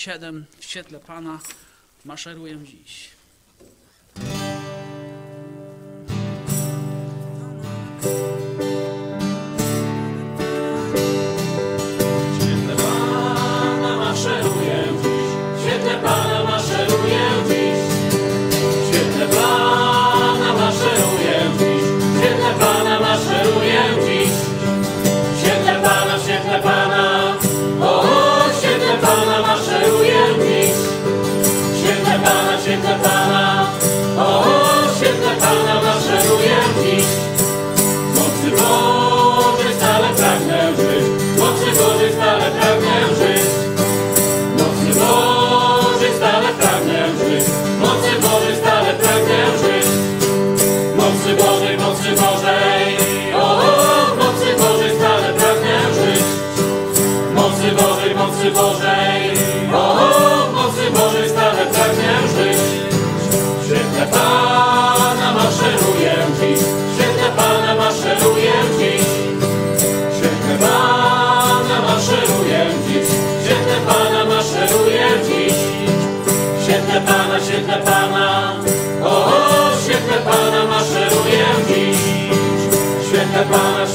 Chatham, Shetland,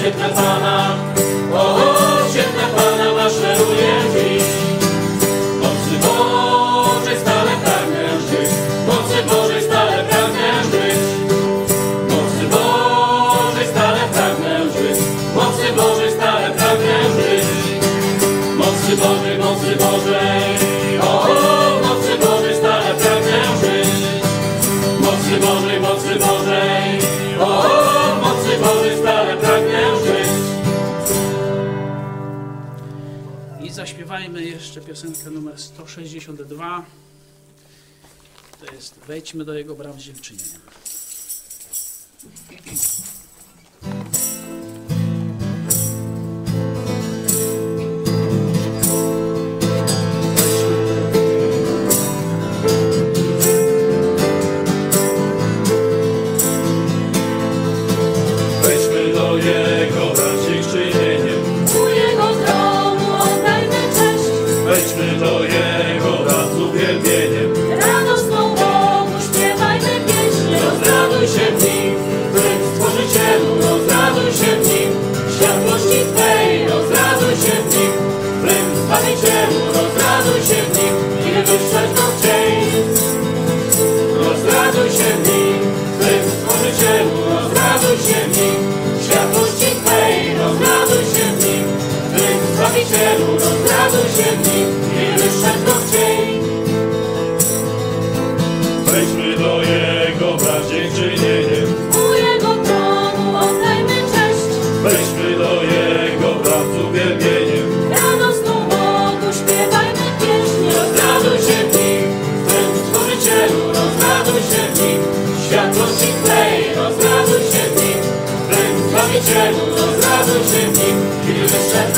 Sitna Sana jeszcze piosenkę numer 162. To jest Wejdźmy do jego bram z dziewczynie.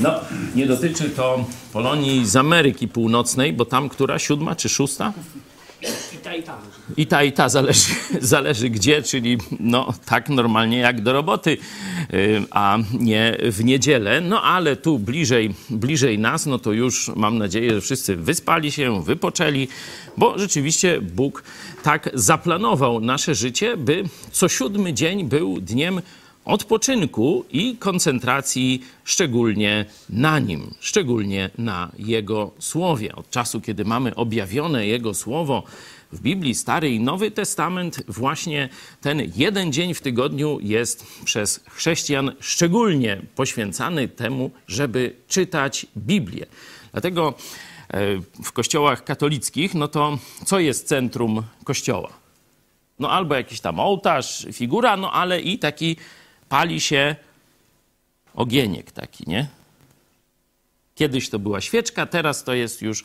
No, nie dotyczy to Polonii z Ameryki Północnej, bo tam która? Siódma czy szósta? I ta, i ta. I ta, i ta, zależy, zależy gdzie, czyli no, tak normalnie jak do roboty, y, a nie w niedzielę. No ale tu bliżej, bliżej nas, no to już mam nadzieję, że wszyscy wyspali się, wypoczęli, bo rzeczywiście Bóg tak zaplanował nasze życie, by co siódmy dzień był dniem odpoczynku i koncentracji szczególnie na nim, szczególnie na Jego Słowie. Od czasu, kiedy mamy objawione Jego Słowo, w Biblii Stary i Nowy Testament właśnie ten jeden dzień w tygodniu jest przez chrześcijan szczególnie poświęcany temu, żeby czytać Biblię. Dlatego e, w kościołach katolickich, no to co jest centrum kościoła? No albo jakiś tam ołtarz, figura, no ale i taki pali się ogieniek taki, nie? Kiedyś to była świeczka, teraz to jest już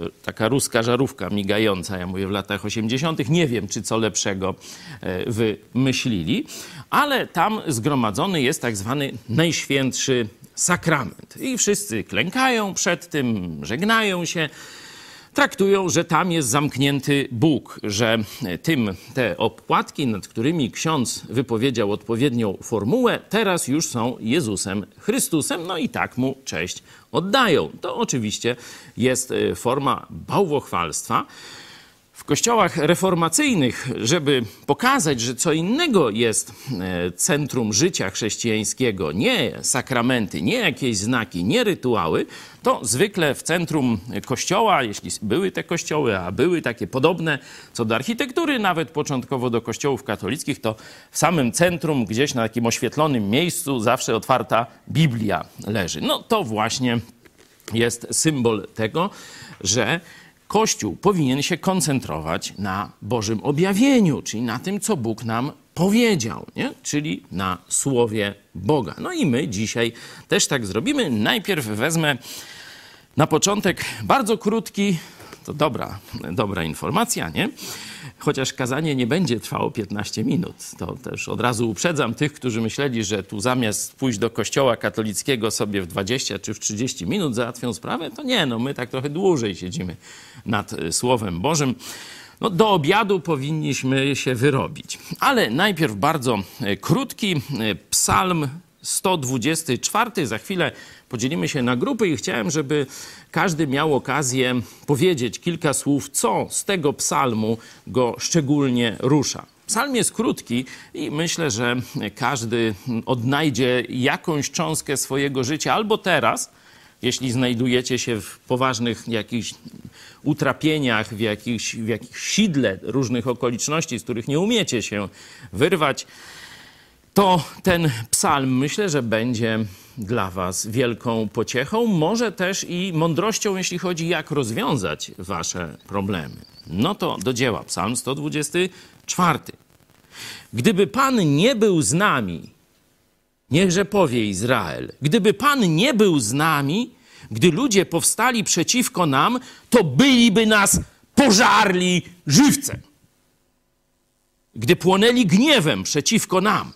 e, taka ruska żarówka migająca, ja mówię w latach 80. Nie wiem, czy co lepszego e, wymyślili, ale tam zgromadzony jest tak zwany najświętszy sakrament. I wszyscy klękają przed tym, żegnają się traktują, że tam jest zamknięty Bóg, że tym te opłatki, nad którymi ksiądz wypowiedział odpowiednią formułę, teraz już są Jezusem Chrystusem, no i tak mu cześć oddają. To oczywiście jest e, forma bałwochwalstwa kościołach reformacyjnych, żeby pokazać, że co innego jest e, centrum życia chrześcijańskiego, nie sakramenty, nie jakieś znaki, nie rytuały, to zwykle w centrum kościoła, jeśli były te kościoły, a były takie podobne co do architektury, nawet początkowo do kościołów katolickich, to w samym centrum, gdzieś na takim oświetlonym miejscu, zawsze otwarta Biblia leży. No to właśnie jest symbol tego, że Kościół powinien się koncentrować na Bożym objawieniu, czyli na tym, co Bóg nam powiedział, nie? czyli na Słowie Boga. No i my dzisiaj też tak zrobimy. Najpierw wezmę na początek bardzo krótki, to dobra, dobra informacja, nie? Chociaż kazanie nie będzie trwało 15 minut. To też od razu uprzedzam tych, którzy myśleli, że tu zamiast pójść do kościoła katolickiego sobie w 20 czy w 30 minut załatwią sprawę, to nie, no my tak trochę dłużej siedzimy nad e, Słowem Bożym. No, do obiadu powinniśmy się wyrobić. Ale najpierw bardzo e, krótki e, psalm 124. Za chwilę podzielimy się na grupy i chciałem, żeby każdy miał okazję powiedzieć kilka słów, co z tego psalmu go szczególnie rusza. Psalm jest krótki i myślę, że każdy odnajdzie jakąś cząstkę swojego życia albo teraz, jeśli znajdujecie się w poważnych jakichś utrapieniach, w jakichś, w jakichś sidle różnych okoliczności, z których nie umiecie się wyrwać, to ten psalm myślę, że będzie dla Was wielką pociechą, może też i mądrością, jeśli chodzi jak rozwiązać Wasze problemy. No to do dzieła, psalm 124. Gdyby Pan nie był z nami, niechże powie Izrael, gdyby Pan nie był z nami, gdy ludzie powstali przeciwko nam, to byliby nas pożarli żywcem. Gdy płonęli gniewem przeciwko nam,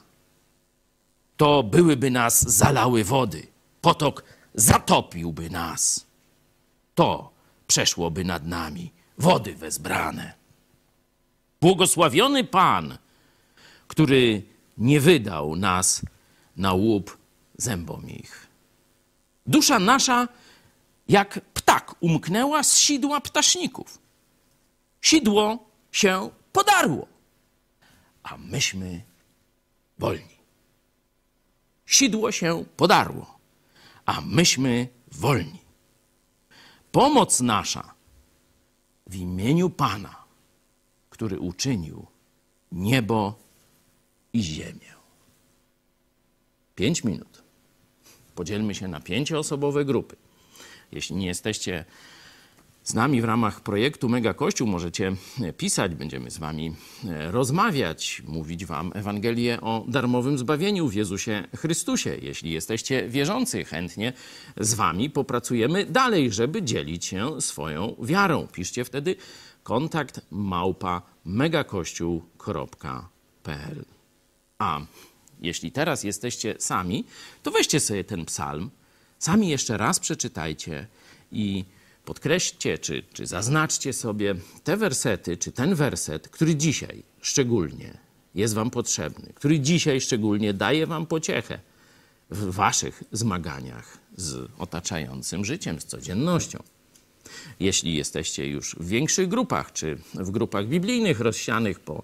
to byłyby nas zalały wody. Potok zatopiłby nas. To przeszłoby nad nami wody wezbrane. Błogosławiony Pan, który nie wydał nas na łup zębom ich. Dusza nasza jak ptak umknęła z sidła ptaszników. Sidło się podarło, a myśmy wolni sidło się podarło, a myśmy wolni. Pomoc nasza w imieniu Pana, który uczynił niebo i ziemię. Pięć minut. Podzielmy się na pięcioosobowe grupy. Jeśli nie jesteście z nami w ramach projektu Mega Kościół możecie pisać, będziemy z wami e, rozmawiać, mówić wam Ewangelię o darmowym zbawieniu w Jezusie Chrystusie. Jeśli jesteście wierzący, chętnie z wami popracujemy dalej, żeby dzielić się swoją wiarą. Piszcie wtedy kontakt małpa megakościół.pl A jeśli teraz jesteście sami, to weźcie sobie ten psalm, sami jeszcze raz przeczytajcie i podkreślcie czy, czy zaznaczcie sobie te wersety, czy ten werset, który dzisiaj szczególnie jest Wam potrzebny, który dzisiaj szczególnie daje Wam pociechę w Waszych zmaganiach z otaczającym życiem, z codziennością. Jeśli jesteście już w większych grupach, czy w grupach biblijnych rozsianych po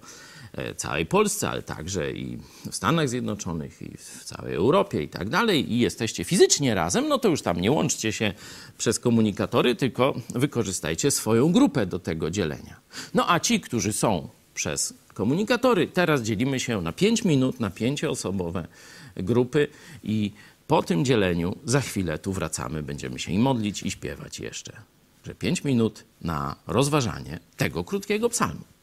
całej Polsce, ale także i w Stanach Zjednoczonych, i w całej Europie i tak dalej, i jesteście fizycznie razem, no to już tam nie łączcie się przez komunikatory, tylko wykorzystajcie swoją grupę do tego dzielenia. No a ci, którzy są przez komunikatory, teraz dzielimy się na 5 minut, na pięcioosobowe grupy i po tym dzieleniu za chwilę tu wracamy, będziemy się i modlić i śpiewać jeszcze. że 5 minut na rozważanie tego krótkiego psalmu.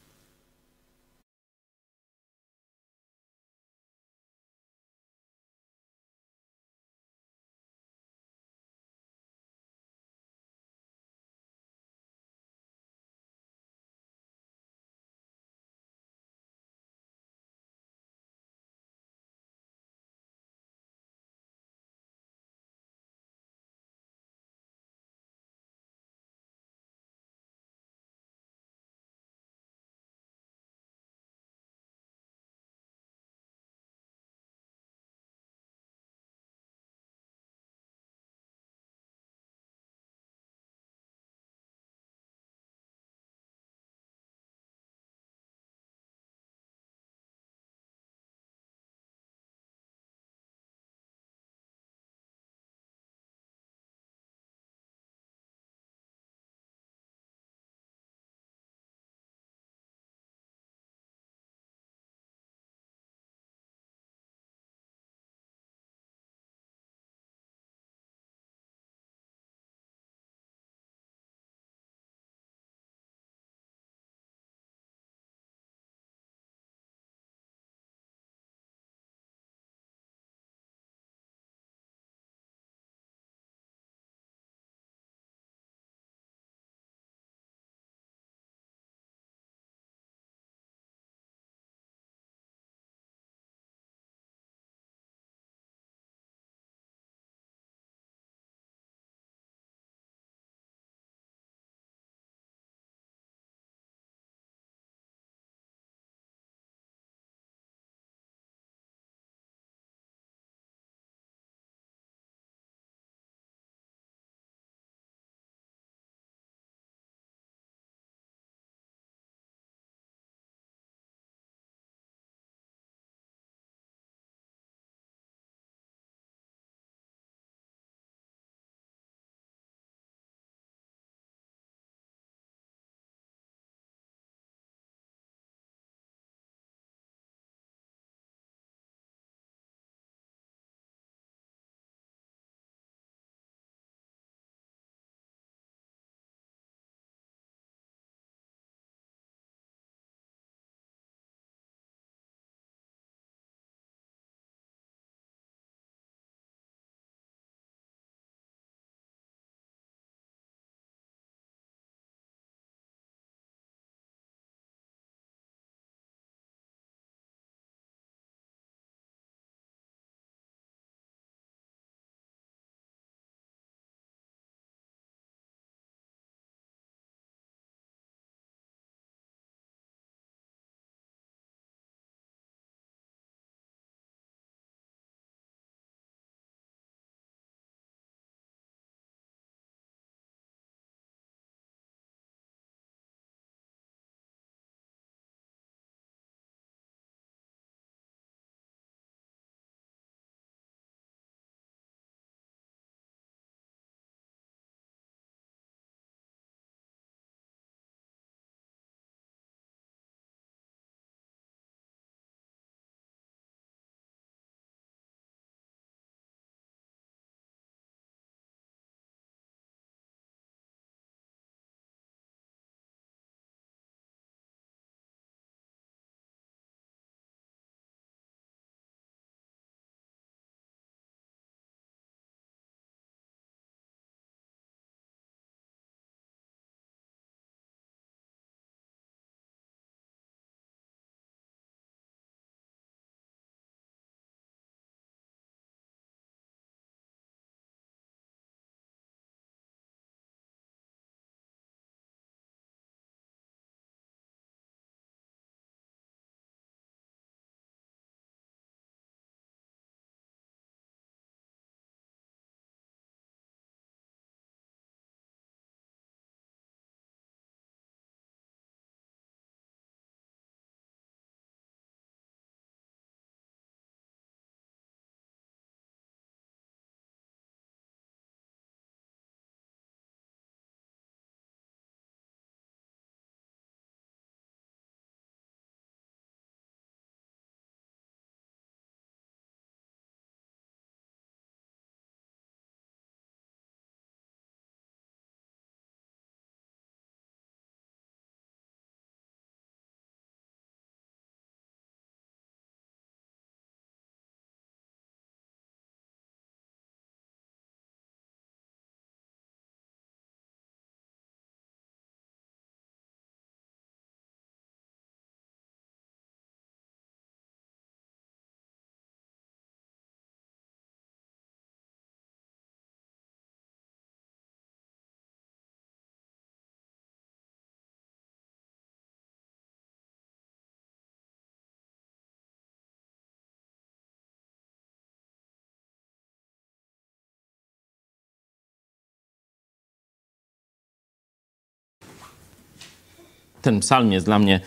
Ten psalm jest dla mnie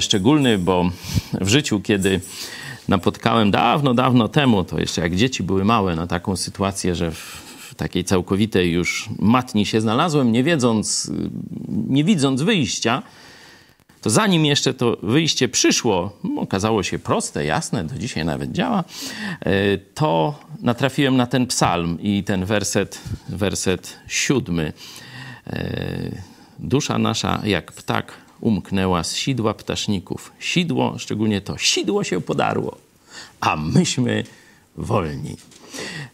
szczególny, bo w życiu, kiedy napotkałem dawno, dawno temu, to jeszcze jak dzieci były małe, na taką sytuację, że w takiej całkowitej już matni się znalazłem, nie wiedząc, nie widząc wyjścia, to zanim jeszcze to wyjście przyszło, okazało się proste, jasne, do dzisiaj nawet działa, e, to natrafiłem na ten psalm i ten werset, werset siódmy. E, Dusza nasza jak ptak umknęła z sidła ptaszników. Sidło, szczególnie to sidło się podarło, a myśmy wolni.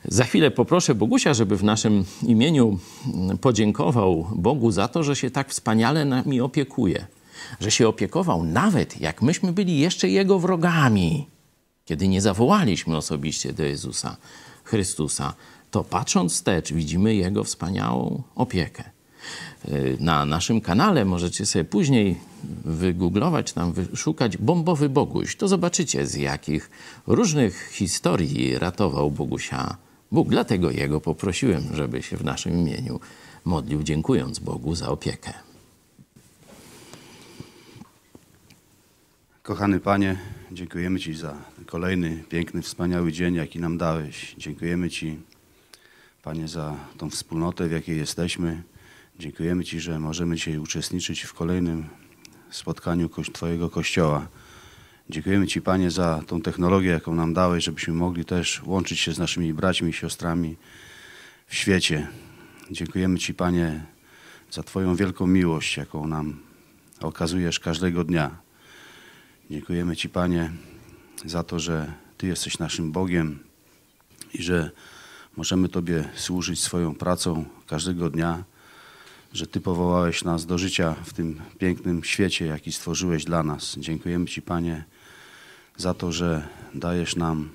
Za chwilę poproszę Bogusia, żeby w naszym imieniu podziękował Bogu za to, że się tak wspaniale nami opiekuje. Że się opiekował nawet jak myśmy byli jeszcze Jego wrogami. Kiedy nie zawołaliśmy osobiście do Jezusa Chrystusa, to patrząc wstecz widzimy Jego wspaniałą opiekę. Na naszym kanale możecie sobie później wygooglować, tam wyszukać Bombowy Boguś. To zobaczycie, z jakich różnych historii ratował Bogusia Bóg. Dlatego Jego poprosiłem, żeby się w naszym imieniu modlił, dziękując Bogu za opiekę. Kochany Panie, dziękujemy Ci za kolejny piękny, wspaniały dzień, jaki nam dałeś. Dziękujemy Ci, Panie, za tą wspólnotę, w jakiej jesteśmy. Dziękujemy Ci, że możemy dzisiaj uczestniczyć w kolejnym spotkaniu Twojego Kościoła. Dziękujemy Ci, Panie, za tą technologię, jaką nam dałeś, żebyśmy mogli też łączyć się z naszymi braćmi i siostrami w świecie. Dziękujemy Ci, Panie, za Twoją wielką miłość, jaką nam okazujesz każdego dnia. Dziękujemy Ci, Panie, za to, że Ty jesteś naszym Bogiem i że możemy Tobie służyć swoją pracą każdego dnia, że Ty powołałeś nas do życia w tym pięknym świecie, jaki stworzyłeś dla nas. Dziękujemy Ci, Panie, za to, że dajesz nam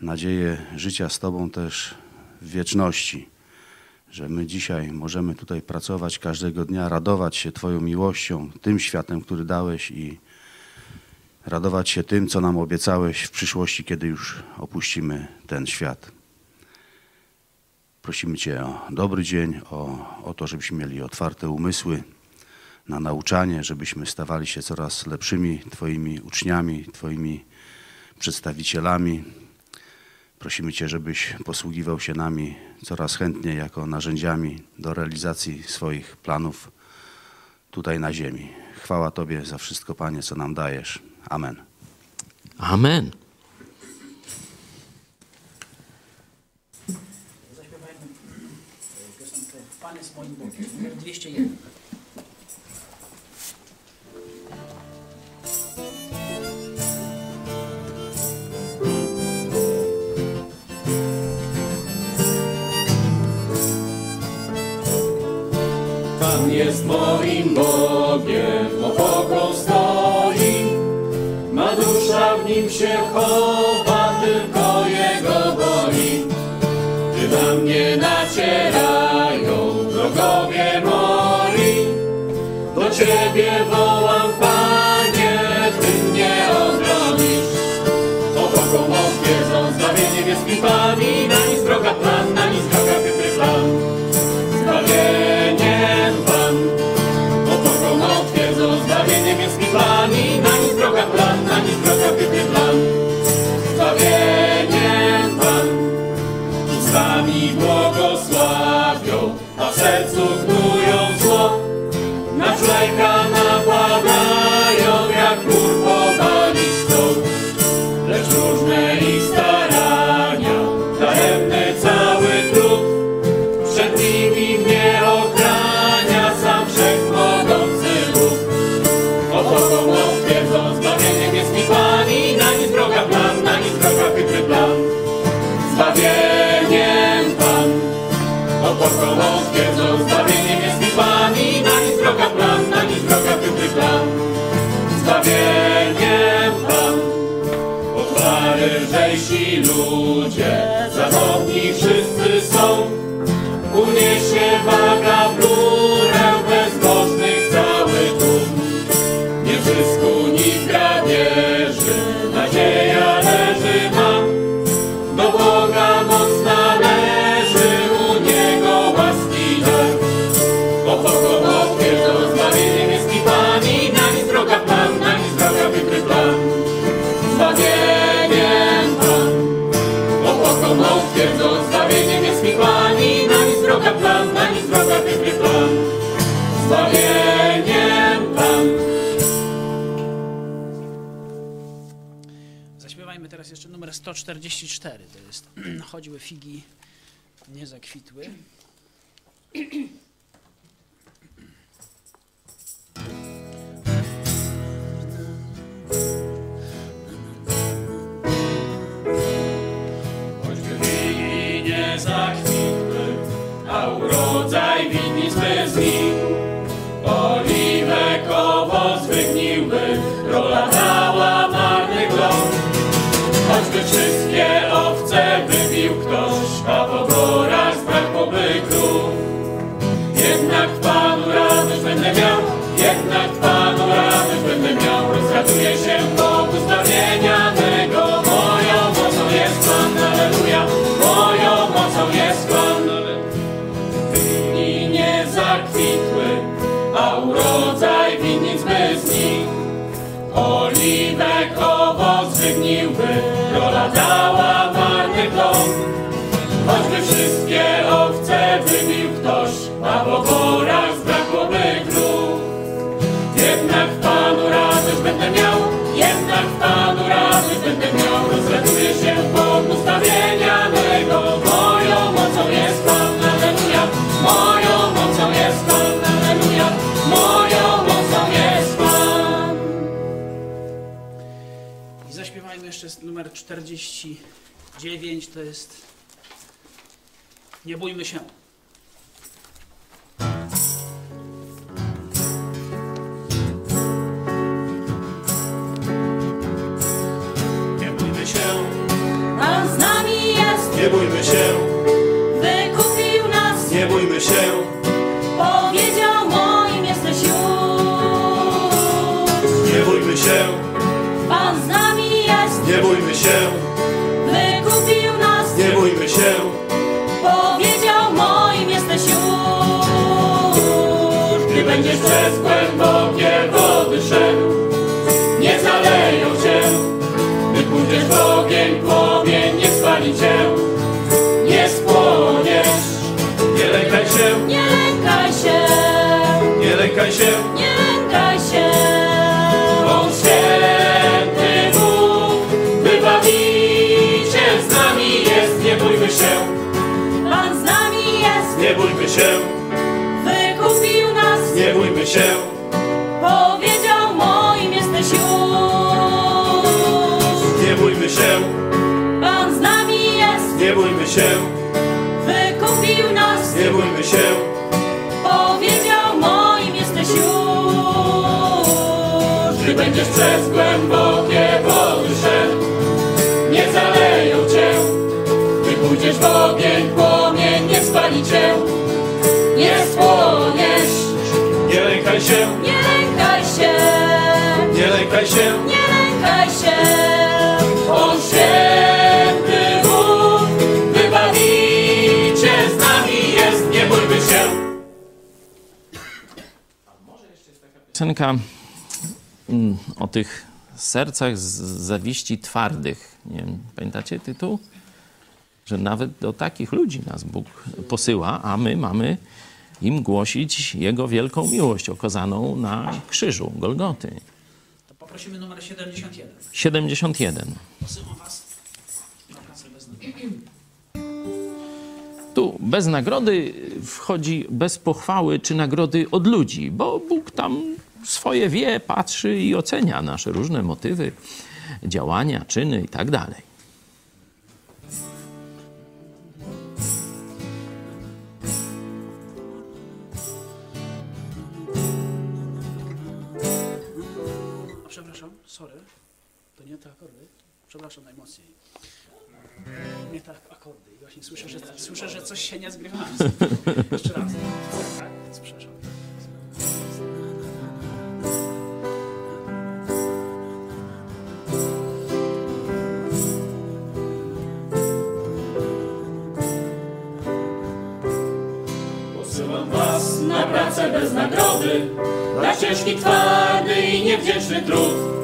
nadzieję życia z Tobą też w wieczności. Że my dzisiaj możemy tutaj pracować każdego dnia, radować się Twoją miłością, tym światem, który dałeś i radować się tym, co nam obiecałeś w przyszłości, kiedy już opuścimy ten świat. Prosimy Cię o dobry dzień, o, o to, żebyśmy mieli otwarte umysły na nauczanie, żebyśmy stawali się coraz lepszymi Twoimi uczniami, Twoimi przedstawicielami. Prosimy Cię, żebyś posługiwał się nami coraz chętniej jako narzędziami do realizacji swoich planów tutaj na ziemi. Chwała Tobie za wszystko, Panie, co nam dajesz. Amen. Amen. Zaśpiewajmy e, piosenkę Pan jest moim Bogiem, numer 201. Pan jest moim Bogiem, opoką stoi. Ma dusza w nim się chowa, 144. To jest choćby figi nie zakwitły. Jeszcze numer 49. To jest Nie bójmy się. Nie bójmy się, Pan z nami jest, nie bójmy się, bójmy się, wykupił nas, nie bójmy się. powiedział moim jesteś już. Nie bójmy się, Pan z nami jest, nie bójmy się, wykupił nas, nie bójmy się. powiedział moim jesteś już. Gdy będziesz przez głębokie wody szedł, nie zaleją cię. Gdy pójdziesz w ogień, lękaj się, Nie lękaj się, nie lękaj się. nie lękaj się. On święty Bóg, wybawiciel z nami jest. Nie bójmy się. Piosenka mm, o tych sercach z zawiści twardych. Nie wiem, pamiętacie tytuł? Że nawet do takich ludzi nas Bóg posyła, a my mamy im głosić Jego wielką miłość okazaną na krzyżu Golgoty. To poprosimy numer 71. 71. Posyłam was na pracę bez nagrody. Tu bez nagrody wchodzi bez pochwały czy nagrody od ludzi, bo Bóg tam swoje wie, patrzy i ocenia nasze różne motywy, działania, czyny i Nie te akordy. Przepraszam najmocniej. Nie te akordy. I właśnie słyszę, że, słyszę, że coś się nie zgrywa. Jeszcze raz. Tak? Przepraszam. Posyłam was na pracę bez nagrody, na ciężki, twardy i niewdzięczny trud.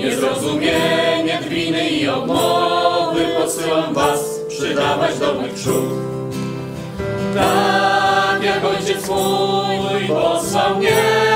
Niezrozumienie, drwiny i obmowy posyłam was przydawać do mych przód. Tak jak ojciec mój posłał mnie,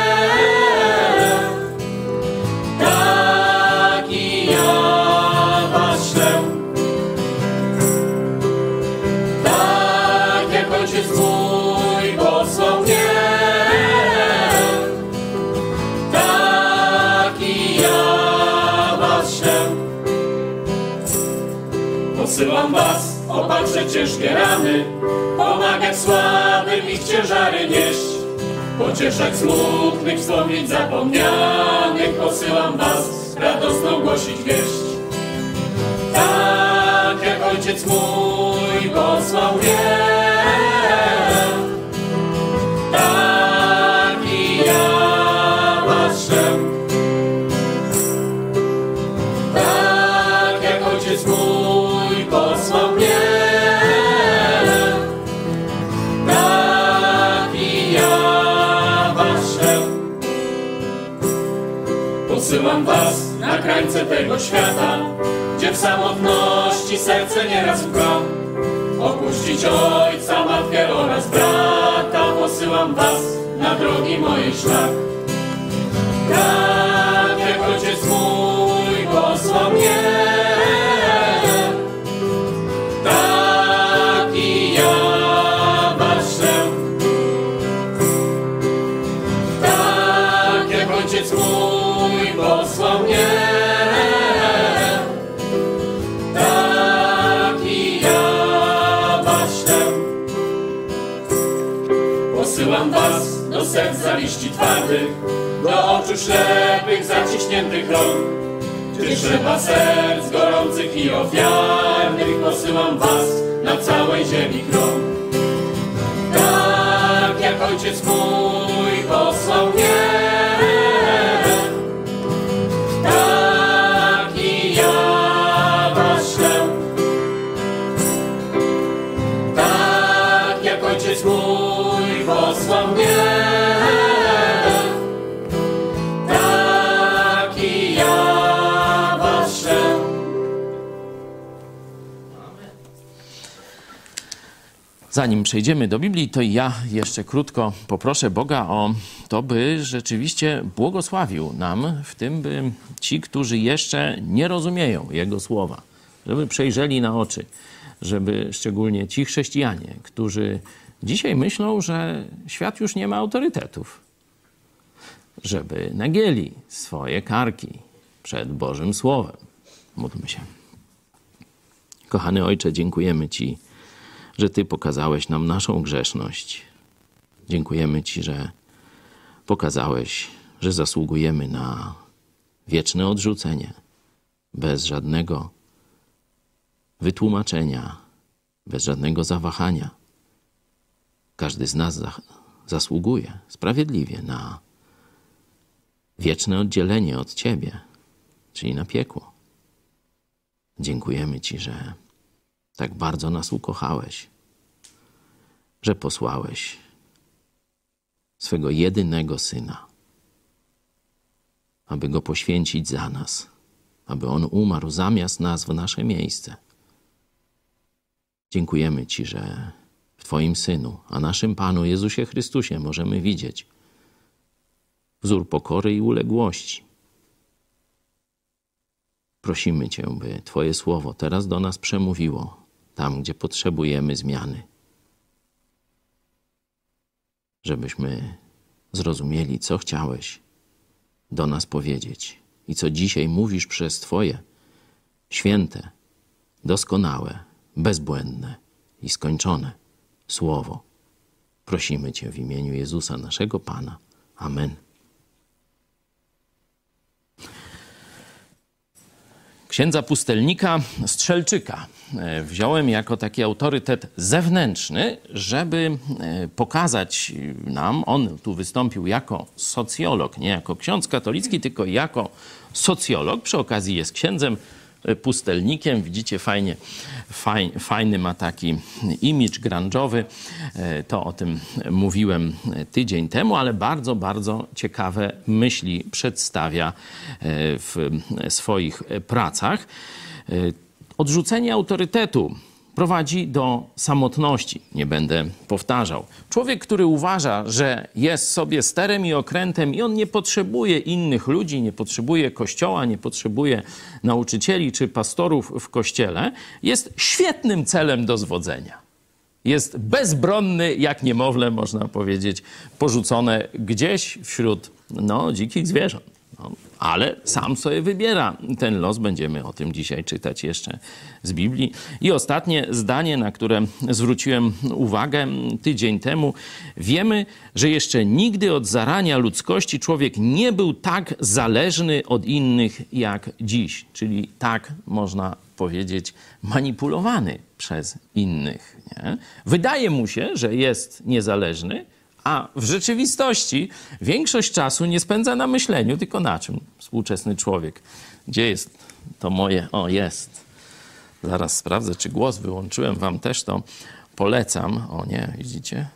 Posyłam was opatrzeć ciężkie rany, pomagać słabym ich ciężary nieść, pocieszać smutnych, wspomnieć zapomnianych. Posyłam was radosną głosić wieść. Tak jak ojciec mój posłał mnie, Posyłam was na krańce tego świata, gdzie w samotności serce nieraz łka. Opuścić ojca, matkę oraz brata, posyłam was na drogi mojej szlak. Zawiści twardych, do oczu ślepych, zaciśniętych rąk. Gdy trzeba serc gorących i ofiarnych, posyłam was na całej ziemi krąg. Tak jak ojciec mój posłał mnie, Zanim przejdziemy do Biblii, to ja jeszcze krótko poproszę Boga o to, by rzeczywiście błogosławił nam w tym, by ci, którzy jeszcze nie rozumieją Jego słowa, żeby przejrzeli na oczy, żeby szczególnie ci chrześcijanie, którzy dzisiaj myślą, że świat już nie ma autorytetów, żeby nagieli swoje karki przed Bożym Słowem. Módlmy się. Kochany Ojcze, dziękujemy Ci że Ty pokazałeś nam naszą grzeszność. Dziękujemy Ci, że pokazałeś, że zasługujemy na wieczne odrzucenie, bez żadnego wytłumaczenia, bez żadnego zawahania. Każdy z nas za zasługuje sprawiedliwie na wieczne oddzielenie od Ciebie, czyli na piekło. Dziękujemy Ci, że tak bardzo nas ukochałeś, że posłałeś swego jedynego syna, aby go poświęcić za nas, aby on umarł zamiast nas w nasze miejsce. Dziękujemy Ci, że w Twoim synu, a naszym Panu Jezusie Chrystusie możemy widzieć wzór pokory i uległości. Prosimy Cię, by Twoje słowo teraz do nas przemówiło tam, gdzie potrzebujemy zmiany. Żebyśmy zrozumieli, co chciałeś do nas powiedzieć i co dzisiaj mówisz przez Twoje święte, doskonałe, bezbłędne i skończone słowo. Prosimy Cię w imieniu Jezusa, naszego Pana. Amen. księdza pustelnika Strzelczyka wziąłem jako taki autorytet zewnętrzny, żeby e, pokazać nam, on tu wystąpił jako socjolog, nie jako ksiądz katolicki, tylko jako socjolog. Przy okazji jest księdzem pustelnikiem. Widzicie, fajnie, faj, fajny ma taki imidż grunge'owy. E, to o tym mówiłem tydzień temu, ale bardzo, bardzo ciekawe myśli przedstawia e, w swoich pracach. Odrzucenie autorytetu prowadzi do samotności. Nie będę powtarzał. Człowiek, który uważa, że jest sobie sterem i okrętem i on nie potrzebuje innych ludzi, nie potrzebuje kościoła, nie potrzebuje nauczycieli czy pastorów w kościele, jest świetnym celem do zwodzenia. Jest bezbronny, jak niemowlę, można powiedzieć, porzucone gdzieś wśród no, dzikich zwierząt. No, ale sam sobie wybiera ten los. Będziemy o tym dzisiaj czytać jeszcze z Biblii. I ostatnie zdanie, na które zwróciłem uwagę tydzień temu. Wiemy, że jeszcze nigdy od zarania ludzkości człowiek nie był tak zależny od innych jak dziś. Czyli tak można powiedzieć, manipulowany przez innych. Nie? Wydaje mu się, że jest niezależny, a w rzeczywistości większość czasu nie spędza na myśleniu, tylko na czym? Współczesny człowiek. Gdzie jest to moje? O, jest. Zaraz sprawdzę, czy głos wyłączyłem. Wam też to polecam. O nie, widzicie?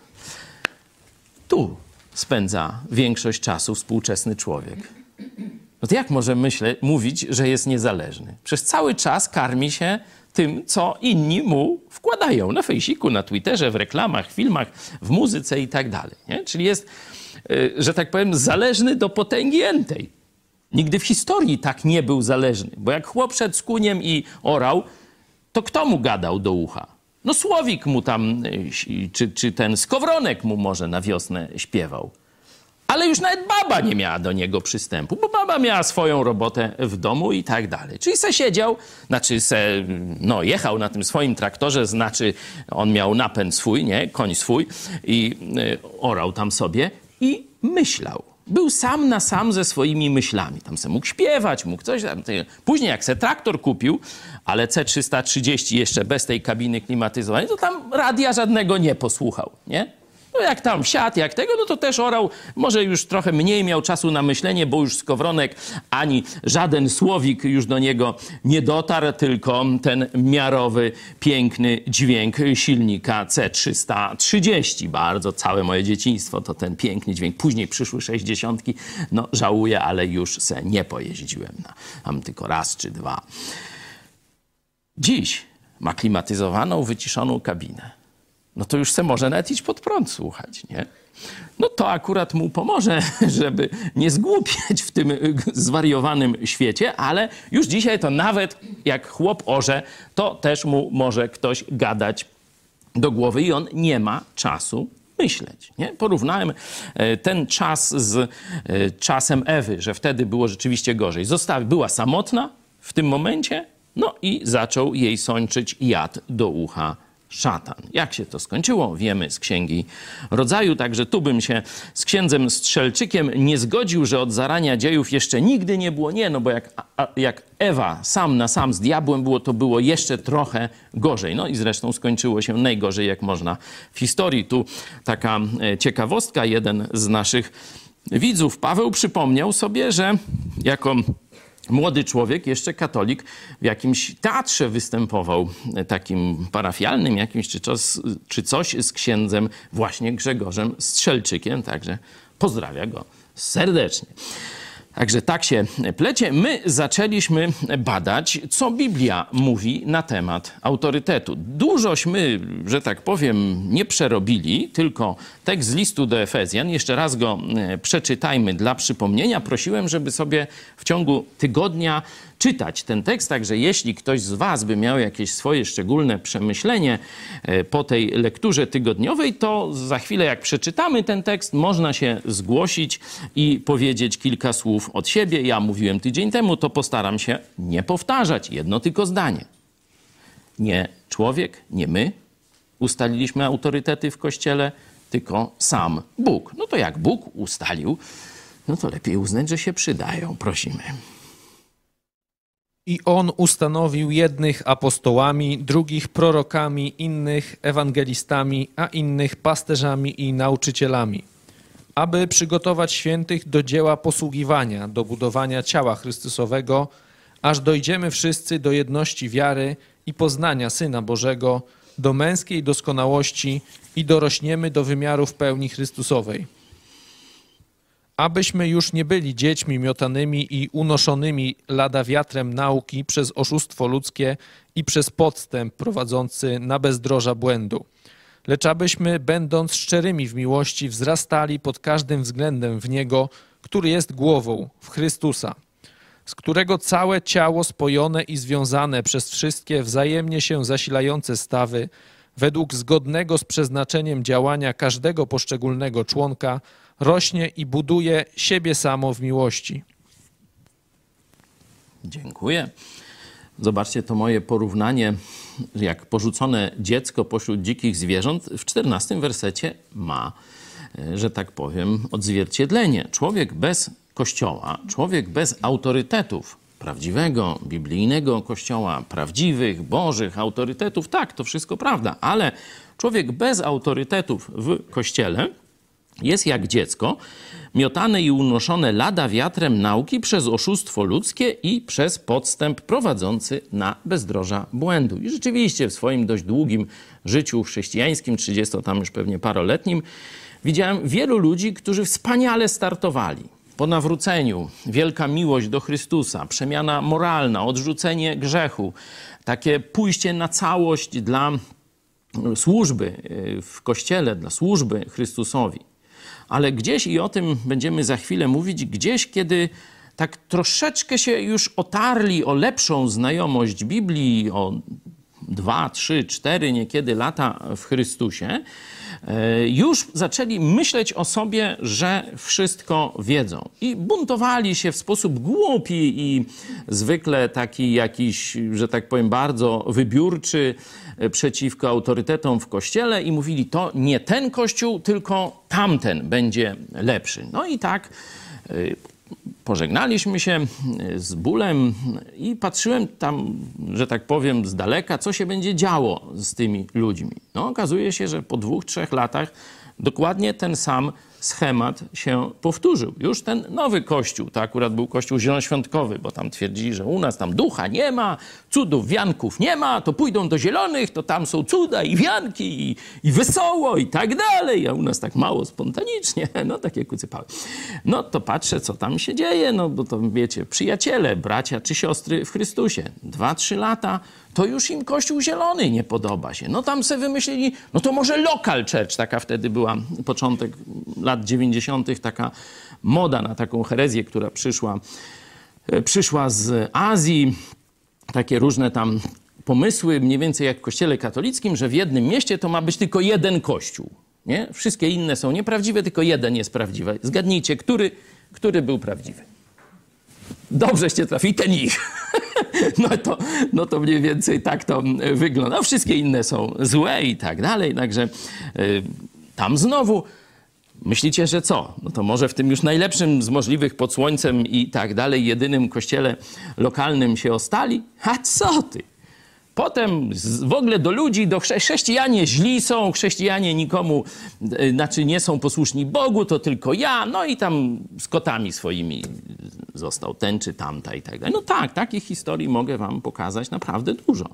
Tu spędza większość czasu współczesny człowiek. No to jak może myśleć, mówić, że jest niezależny? Przez cały czas karmi się tym, co inni mu wkładają na fejsiku, na Twitterze, w reklamach, filmach, w muzyce i tak dalej. Nie? Czyli jest, y, że tak powiem, zależny do potęgi entej. Nigdy w historii tak nie był zależny, bo jak chłop szedł z kuniem i orał, to kto mu gadał do ucha? No Słowik mu tam, y, czy, czy ten Skowronek mu może na wiosnę śpiewał. Ale już nawet baba nie miała do niego przystępu, bo baba miała swoją robotę w domu i tak dalej. Czyli se siedział, znaczy se, no jechał na tym swoim traktorze, znaczy on miał napęd swój, nie, koń swój i y, orał tam sobie i myślał. Był sam na sam ze swoimi myślami. Tam se mógł śpiewać, mógł coś tam. Później jak se traktor kupił, ale C330 jeszcze bez tej kabiny klimatyzowanej, to tam radia żadnego nie posłuchał, nie? No jak tam wsiadł, jak tego, no to też orał. Może już trochę mniej miał czasu na myślenie, bo już Skowronek ani żaden słowik już do niego nie dotarł, tylko ten miarowy, piękny dźwięk silnika C330. Bardzo całe moje dzieciństwo to ten piękny dźwięk. Później przyszły sześćdziesiątki. No żałuję, ale już se nie pojeździłem na tam tylko raz czy dwa. Dziś ma klimatyzowaną, wyciszoną kabinę no to już se może nawet iść pod prąd słuchać, nie? No to akurat mu pomoże, żeby nie zgłupieć w tym zwariowanym świecie, ale już dzisiaj to nawet jak chłop orze, to też mu może ktoś gadać do głowy i on nie ma czasu myśleć. Nie? Porównałem e, ten czas z e, czasem Ewy, że wtedy było rzeczywiście gorzej. Zostawi, była samotna w tym momencie, no i zaczął jej sączyć jad do ucha szatan. Jak się to skończyło, wiemy z Księgi Rodzaju, także tu bym się z księdzem Strzelczykiem nie zgodził, że od zarania dziejów jeszcze nigdy nie było. Nie, no bo jak, a, jak Ewa sam na sam z diabłem było, to było jeszcze trochę gorzej. No i zresztą skończyło się najgorzej, jak można w historii. Tu taka e, ciekawostka, jeden z naszych widzów, Paweł, przypomniał sobie, że jako młody człowiek, jeszcze katolik, w jakimś teatrze występował, e, takim parafialnym jakimś, czy coś, czy coś z księdzem właśnie Grzegorzem Strzelczykiem, także pozdrawia go serdecznie. Także tak się plecie. My zaczęliśmy badać, co Biblia mówi na temat autorytetu. Dużośmy, że tak powiem, nie przerobili, tylko tekst z listu do Efezjan. Jeszcze raz go e, przeczytajmy dla przypomnienia. Prosiłem, żeby sobie w ciągu tygodnia czytać ten tekst, także jeśli ktoś z Was by miał jakieś swoje szczególne przemyślenie e, po tej lekturze tygodniowej, to za chwilę jak przeczytamy ten tekst, można się zgłosić i powiedzieć kilka słów od siebie. Ja mówiłem tydzień temu, to postaram się nie powtarzać, jedno tylko zdanie. Nie człowiek, nie my ustaliliśmy autorytety w Kościele, tylko sam Bóg. No to jak Bóg ustalił, no to lepiej uznać, że się przydają. Prosimy. I on ustanowił jednych apostołami, drugich prorokami, innych ewangelistami, a innych pasterzami i nauczycielami, aby przygotować świętych do dzieła posługiwania, do budowania ciała Chrystusowego, aż dojdziemy wszyscy do jedności wiary i poznania Syna Bożego, do męskiej doskonałości i dorośniemy do wymiarów pełni Chrystusowej abyśmy już nie byli dziećmi miotanymi i unoszonymi lada wiatrem nauki przez oszustwo ludzkie i przez podstęp prowadzący na bezdroża błędu. Lecz abyśmy, będąc szczerymi w miłości, wzrastali pod każdym względem w Niego, który jest głową, w Chrystusa, z którego całe ciało spojone i związane przez wszystkie wzajemnie się zasilające stawy, według zgodnego z przeznaczeniem działania każdego poszczególnego członka, rośnie i buduje siebie samo w miłości. Dziękuję. Zobaczcie to moje porównanie, jak porzucone dziecko pośród dzikich zwierząt w 14 wersecie ma, e, że tak powiem, odzwierciedlenie. Człowiek bez kościoła, człowiek bez autorytetów, prawdziwego, biblijnego kościoła, prawdziwych, bożych autorytetów, tak, to wszystko prawda, ale człowiek bez autorytetów w kościele jest jak dziecko, miotane i unoszone lada wiatrem nauki przez oszustwo ludzkie i przez podstęp prowadzący na bezdroża błędu. I rzeczywiście w swoim dość długim życiu chrześcijańskim, 30 tam już pewnie paroletnim, widziałem wielu ludzi, którzy wspaniale startowali. Po nawróceniu, wielka miłość do Chrystusa, przemiana moralna, odrzucenie grzechu, takie pójście na całość dla służby y, w kościele, dla służby Chrystusowi ale gdzieś, i o tym będziemy za chwilę mówić, gdzieś, kiedy tak troszeczkę się już otarli o lepszą znajomość Biblii, o dwa, trzy, cztery niekiedy lata w Chrystusie, już zaczęli myśleć o sobie, że wszystko wiedzą. I buntowali się w sposób głupi i zwykle taki jakiś, że tak powiem, bardzo wybiórczy e, przeciwko autorytetom w kościele i mówili: To nie ten kościół, tylko tamten będzie lepszy. No i tak e, pożegnaliśmy się z bólem i patrzyłem tam, że tak powiem, z daleka, co się będzie działo z tymi ludźmi. No, okazuje się, że po dwóch, trzech latach dokładnie ten sam schemat się powtórzył. Już ten nowy kościół, to akurat był kościół zielonoświątkowy, bo tam twierdzili, że u nas tam ducha nie ma, cudów, wianków nie ma, to pójdą do zielonych, to tam są cuda i wianki i, i wesoło i tak dalej, a u nas tak mało spontanicznie, no takie kucypały. No to patrzę, co tam się dzieje, no bo to wiecie, przyjaciele, bracia czy siostry w Chrystusie, dwa, trzy lata, to już im Kościół Zielony nie podoba się. No tam sobie wymyślili, no to może local church, taka wtedy była początek lat 90., taka moda na taką herezję, która przyszła, e, przyszła z Azji, takie różne tam pomysły, mniej więcej jak w kościele katolickim, że w jednym mieście to ma być tylko jeden kościół. Nie? Wszystkie inne są nieprawdziwe, tylko jeden jest prawdziwy. Zgadnijcie, który, który był prawdziwy. Dobrzeście trafili, ten ich. No to, no to mniej więcej tak to wygląda. No, wszystkie inne są złe i tak dalej, także y, tam znowu Myślicie, że co? No to może w tym już najlepszym z możliwych pod słońcem i tak dalej, jedynym kościele lokalnym się ostali? A co ty? Potem w ogóle do ludzi, do chrześcijanie źli są, chrześcijanie nikomu, e, znaczy nie są posłuszni Bogu, to tylko ja, no i tam z kotami swoimi został ten czy tamta i tak dalej. No tak, takich historii mogę wam pokazać naprawdę dużo.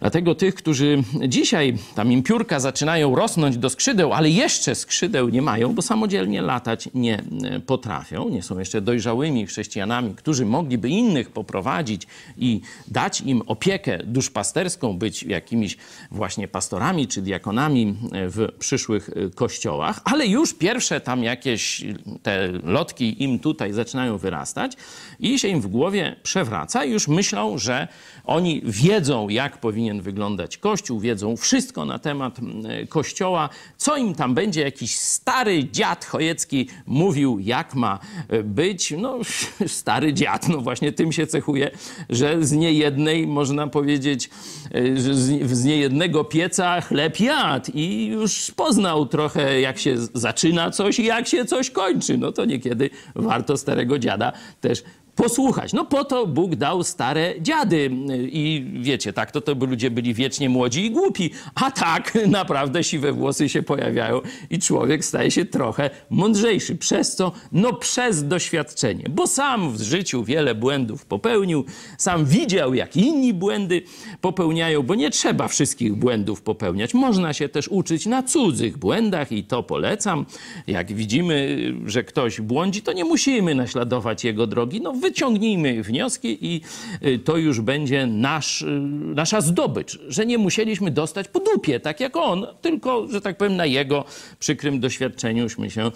Dlatego tych, którzy dzisiaj tam im piórka zaczynają rosnąć do skrzydeł, ale jeszcze skrzydeł nie mają, bo samodzielnie latać nie e, potrafią, nie są jeszcze dojrzałymi chrześcijanami, którzy mogliby innych poprowadzić i dać im opiekę duszpasterską, być jakimiś właśnie pastorami czy diakonami e, w przyszłych e, kościołach, ale już pierwsze tam jakieś te lotki im tutaj zaczynają wyrastać i się im w głowie przewraca i już myślą, że oni wiedzą, jak powinien wyglądać Kościół, wiedzą wszystko na temat mm, Kościoła. Co im tam będzie, jakiś stary dziad chojecki mówił, jak ma e, być. No, stary dziad, no właśnie tym się cechuje, że z niejednej, można powiedzieć, e, że z niejednego pieca chleb jadł i już poznał trochę, jak się zaczyna coś i jak się coś kończy. No to niekiedy warto starego dziada też posłuchać. No po to Bóg dał stare dziady i wiecie, tak to, to by ludzie byli wiecznie młodzi i głupi, a tak naprawdę siwe włosy się pojawiają i człowiek staje się trochę mądrzejszy. Przez co? No przez doświadczenie, bo sam w życiu wiele błędów popełnił, sam widział, jak inni błędy popełniają, bo nie trzeba wszystkich błędów popełniać. Można się też uczyć na cudzych błędach i to polecam. Jak widzimy, że ktoś błądzi, to nie musimy naśladować jego drogi. No wyciągnijmy wnioski i y, to już będzie nasz, y, nasza zdobycz, że nie musieliśmy dostać po dupie, tak jak on, tylko, że tak powiem, na jego przykrym doświadczeniuśmy się y,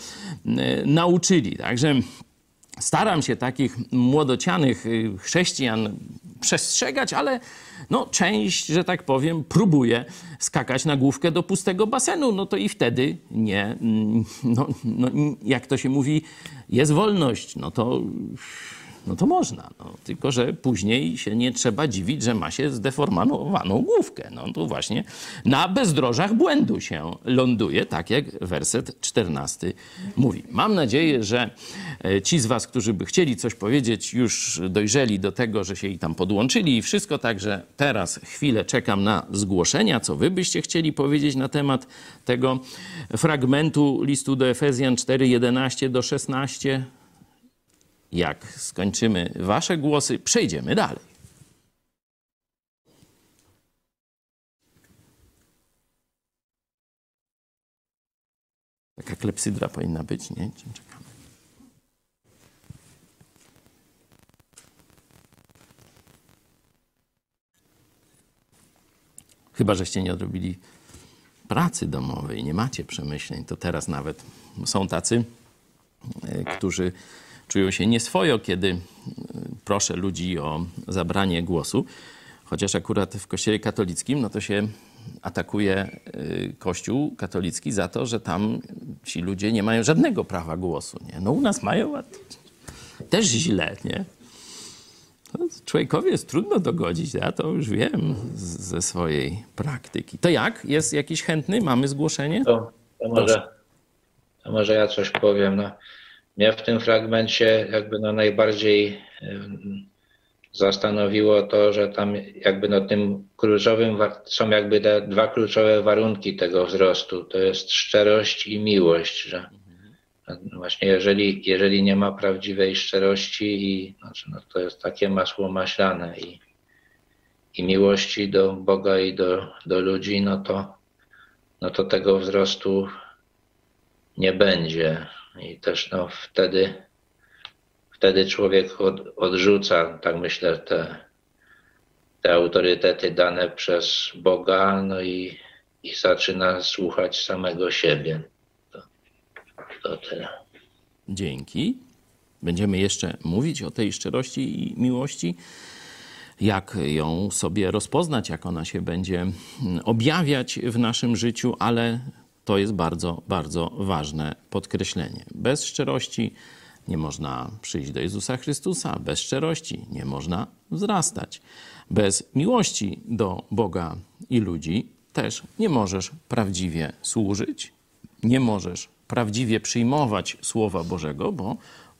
nauczyli. Także staram się takich młodocianych chrześcijan przestrzegać, ale no, część, że tak powiem, próbuje skakać na główkę do pustego basenu, no to i wtedy nie, mm, no, no, jak to się mówi, jest wolność, no to no to można. No, tylko, że później się nie trzeba dziwić, że ma się zdeformowaną główkę. No to właśnie na bezdrożach błędu się ląduje, tak jak werset 14 mówi. Mam nadzieję, że e, ci z was, którzy by chcieli coś powiedzieć, już dojrzeli do tego, że się i tam podłączyli i wszystko, także teraz chwilę czekam na zgłoszenia, co wy byście chcieli powiedzieć na temat tego fragmentu listu do Efezjan 4, 11 do 16. Jak skończymy wasze głosy, przejdziemy dalej. Taka klepsydra powinna być, nie? Czekamy? Chyba, żeście nie odrobili pracy domowej, nie macie przemyśleń, to teraz nawet są tacy, e, którzy czują się nieswojo, kiedy e, proszę ludzi o zabranie głosu. Chociaż akurat w kościele katolickim, no to się atakuje e, kościół katolicki za to, że tam ci ludzie nie mają żadnego prawa głosu. Nie? No u nas mają, a też źle, nie? Człowiekowi jest trudno dogodzić, ja to już wiem ze swojej praktyki. To jak? Jest jakiś chętny? Mamy zgłoszenie? To, to, może, to może ja coś powiem. No, mnie w tym fragmencie jakby no najbardziej zastanowiło to, że tam jakby no tym kluczowym są jakby te dwa kluczowe warunki tego wzrostu. To jest szczerość i miłość, że no właśnie jeżeli, jeżeli nie ma prawdziwej szczerości i znaczy no to jest takie masło maślane i, i miłości do Boga i do, do ludzi, no to no to tego wzrostu nie będzie. I też no, wtedy, wtedy człowiek od, odrzuca, tak myślę, te, te autorytety dane przez Boga, no i, i zaczyna słuchać samego siebie. To, to tyle. Dzięki. Będziemy jeszcze mówić o tej szczerości i miłości, jak ją sobie rozpoznać, jak ona się będzie objawiać w naszym życiu, ale to jest bardzo, bardzo ważne podkreślenie. Bez szczerości nie można przyjść do Jezusa Chrystusa, bez szczerości nie można wzrastać. Bez miłości do Boga i ludzi też nie możesz prawdziwie służyć, nie możesz prawdziwie przyjmować Słowa Bożego, bo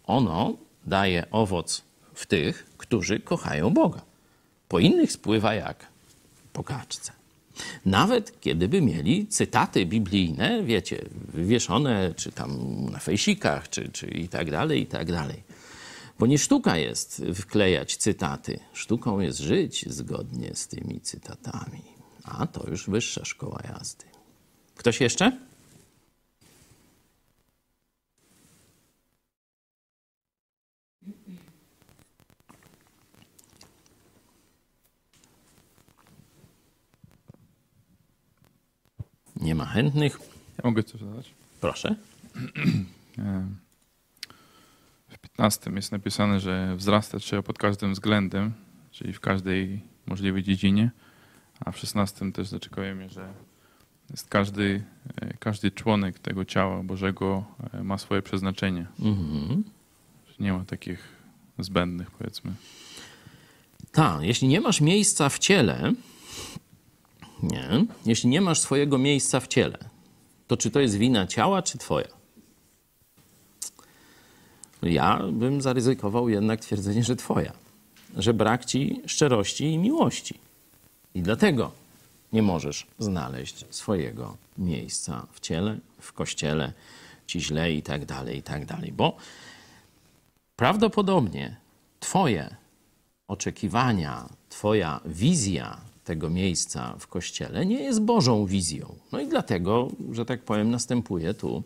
ono daje owoc w tych, którzy kochają Boga. Po innych spływa jak po kaczce. Nawet kiedyby mieli cytaty biblijne, wiecie, wywieszone, czy tam na fejsikach, czy, czy i tak dalej, i tak dalej. Bo nie sztuka jest wklejać cytaty. Sztuką jest żyć zgodnie z tymi cytatami. A to już wyższa szkoła jazdy. Ktoś jeszcze? Nie ma chętnych. Ja mogę coś dodać? Proszę. W 15 jest napisane, że wzrastać trzeba pod każdym względem, czyli w każdej możliwej dziedzinie, a w 16 też zaczekujemy, że jest każdy, e, każdy członek tego ciała Bożego e, ma swoje przeznaczenie. Mhm. Nie ma takich zbędnych, powiedzmy. Tak, jeśli nie masz miejsca w ciele, nie, jeśli nie masz swojego miejsca w ciele, to czy to jest wina ciała, czy twoja? Ja bym zaryzykował jednak twierdzenie, że twoja. Że brak ci szczerości i miłości. I dlatego nie możesz znaleźć swojego miejsca w ciele, w kościele, ci źle i tak dalej, i tak dalej. Bo prawdopodobnie twoje oczekiwania, Twoja wizja tego miejsca w kościele nie jest Bożą wizją. No i dlatego, że tak powiem, następuje tu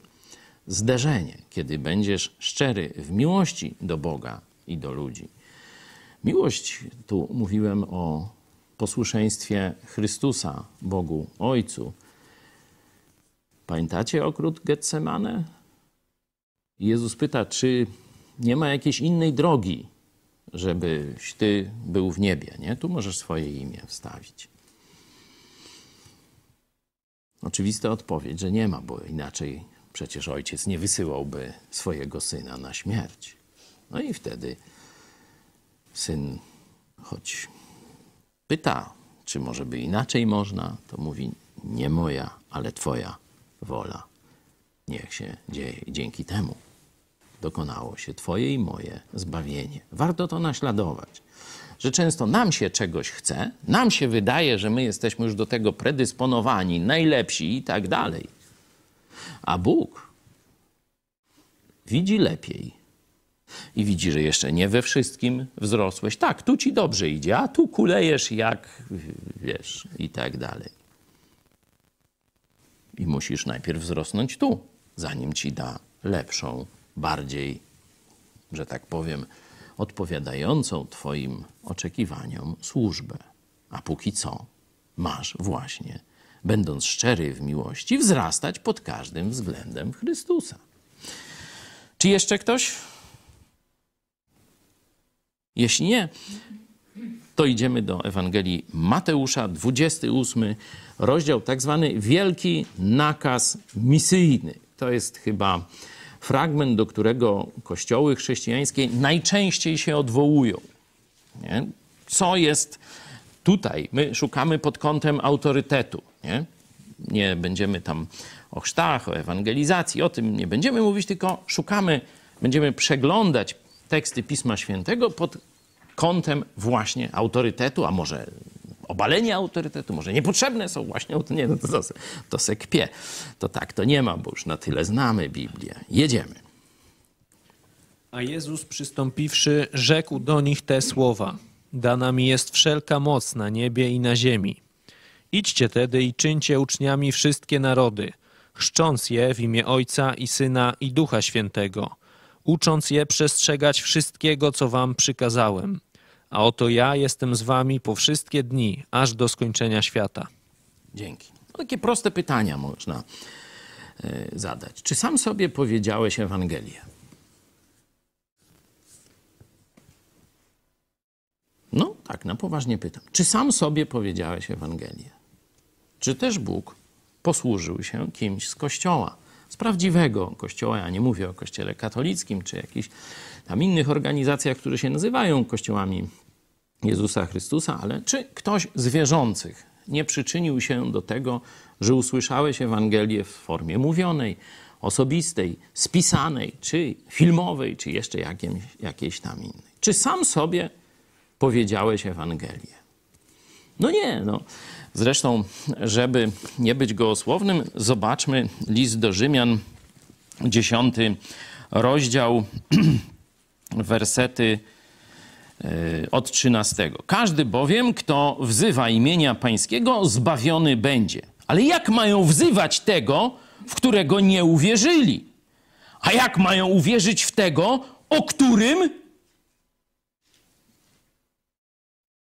zderzenie, kiedy będziesz szczery w miłości do Boga i do ludzi. Miłość, tu mówiłem o posłuszeństwie Chrystusa Bogu Ojcu. Pamiętacie okrót Getsemane? Jezus pyta, czy nie ma jakiejś innej drogi, żebyś ty był w niebie, nie? Tu możesz swoje imię wstawić. Oczywista odpowiedź, że nie ma, bo inaczej przecież ojciec nie wysyłałby swojego syna na śmierć. No i wtedy syn, choć pyta, czy może by inaczej można, to mówi: Nie moja, ale Twoja wola. Niech się dzieje. Dzięki temu dokonało się Twoje i moje zbawienie. Warto to naśladować. Że często nam się czegoś chce, nam się wydaje, że my jesteśmy już do tego predysponowani, najlepsi i tak dalej. A Bóg widzi lepiej i widzi, że jeszcze nie we wszystkim wzrosłeś. Tak, tu ci dobrze idzie, a tu kulejesz jak, wiesz, i tak dalej. I musisz najpierw wzrosnąć tu, zanim ci da lepszą, bardziej, że tak powiem, odpowiadającą Twoim oczekiwaniom służbę. A póki co masz właśnie, będąc szczery w miłości, wzrastać pod każdym względem Chrystusa. Czy jeszcze ktoś? Jeśli nie, to idziemy do Ewangelii Mateusza, 28 rozdział, tak zwany wielki nakaz misyjny. To jest chyba fragment, do którego kościoły chrześcijańskie najczęściej się odwołują. Nie? Co jest tutaj? My szukamy pod kątem autorytetu. Nie? nie będziemy tam o chrztach, o ewangelizacji, o tym nie będziemy mówić, tylko szukamy, będziemy przeglądać teksty Pisma Świętego pod kątem właśnie autorytetu, a może obalenia autorytetu, może niepotrzebne są właśnie, nie, no to, to, to se kpie. To tak to nie ma, bo już na tyle znamy Biblię. Jedziemy. A Jezus przystąpiwszy, rzekł do nich te słowa: Dana mi jest wszelka moc na niebie i na ziemi. Idźcie tedy i czyńcie uczniami wszystkie narody, chrzcząc je w imię Ojca i Syna i Ducha Świętego, ucząc je przestrzegać wszystkiego, co wam przykazałem. A oto ja jestem z wami po wszystkie dni, aż do skończenia świata. Dzięki. No, takie proste pytania można y, zadać. Czy sam sobie powiedziałeś Ewangelię? No, tak, na poważnie pytam. Czy sam sobie powiedziałeś Ewangelię? Czy też Bóg posłużył się kimś z Kościoła? Z prawdziwego Kościoła, ja nie mówię o Kościele katolickim, czy jakichś tam innych organizacjach, które się nazywają Kościołami Jezusa Chrystusa, ale czy ktoś z wierzących nie przyczynił się do tego, że usłyszałeś Ewangelię w formie mówionej, osobistej, spisanej, czy filmowej, czy jeszcze jakiejś tam innej? Czy sam sobie powiedziałeś Ewangelię? No nie, no. Zresztą, żeby nie być gołosłownym, zobaczmy list do Rzymian, dziesiąty rozdział, wersety y, od 13. Każdy bowiem, kto wzywa imienia Pańskiego, zbawiony będzie. Ale jak mają wzywać tego, w którego nie uwierzyli? A jak mają uwierzyć w tego, o którym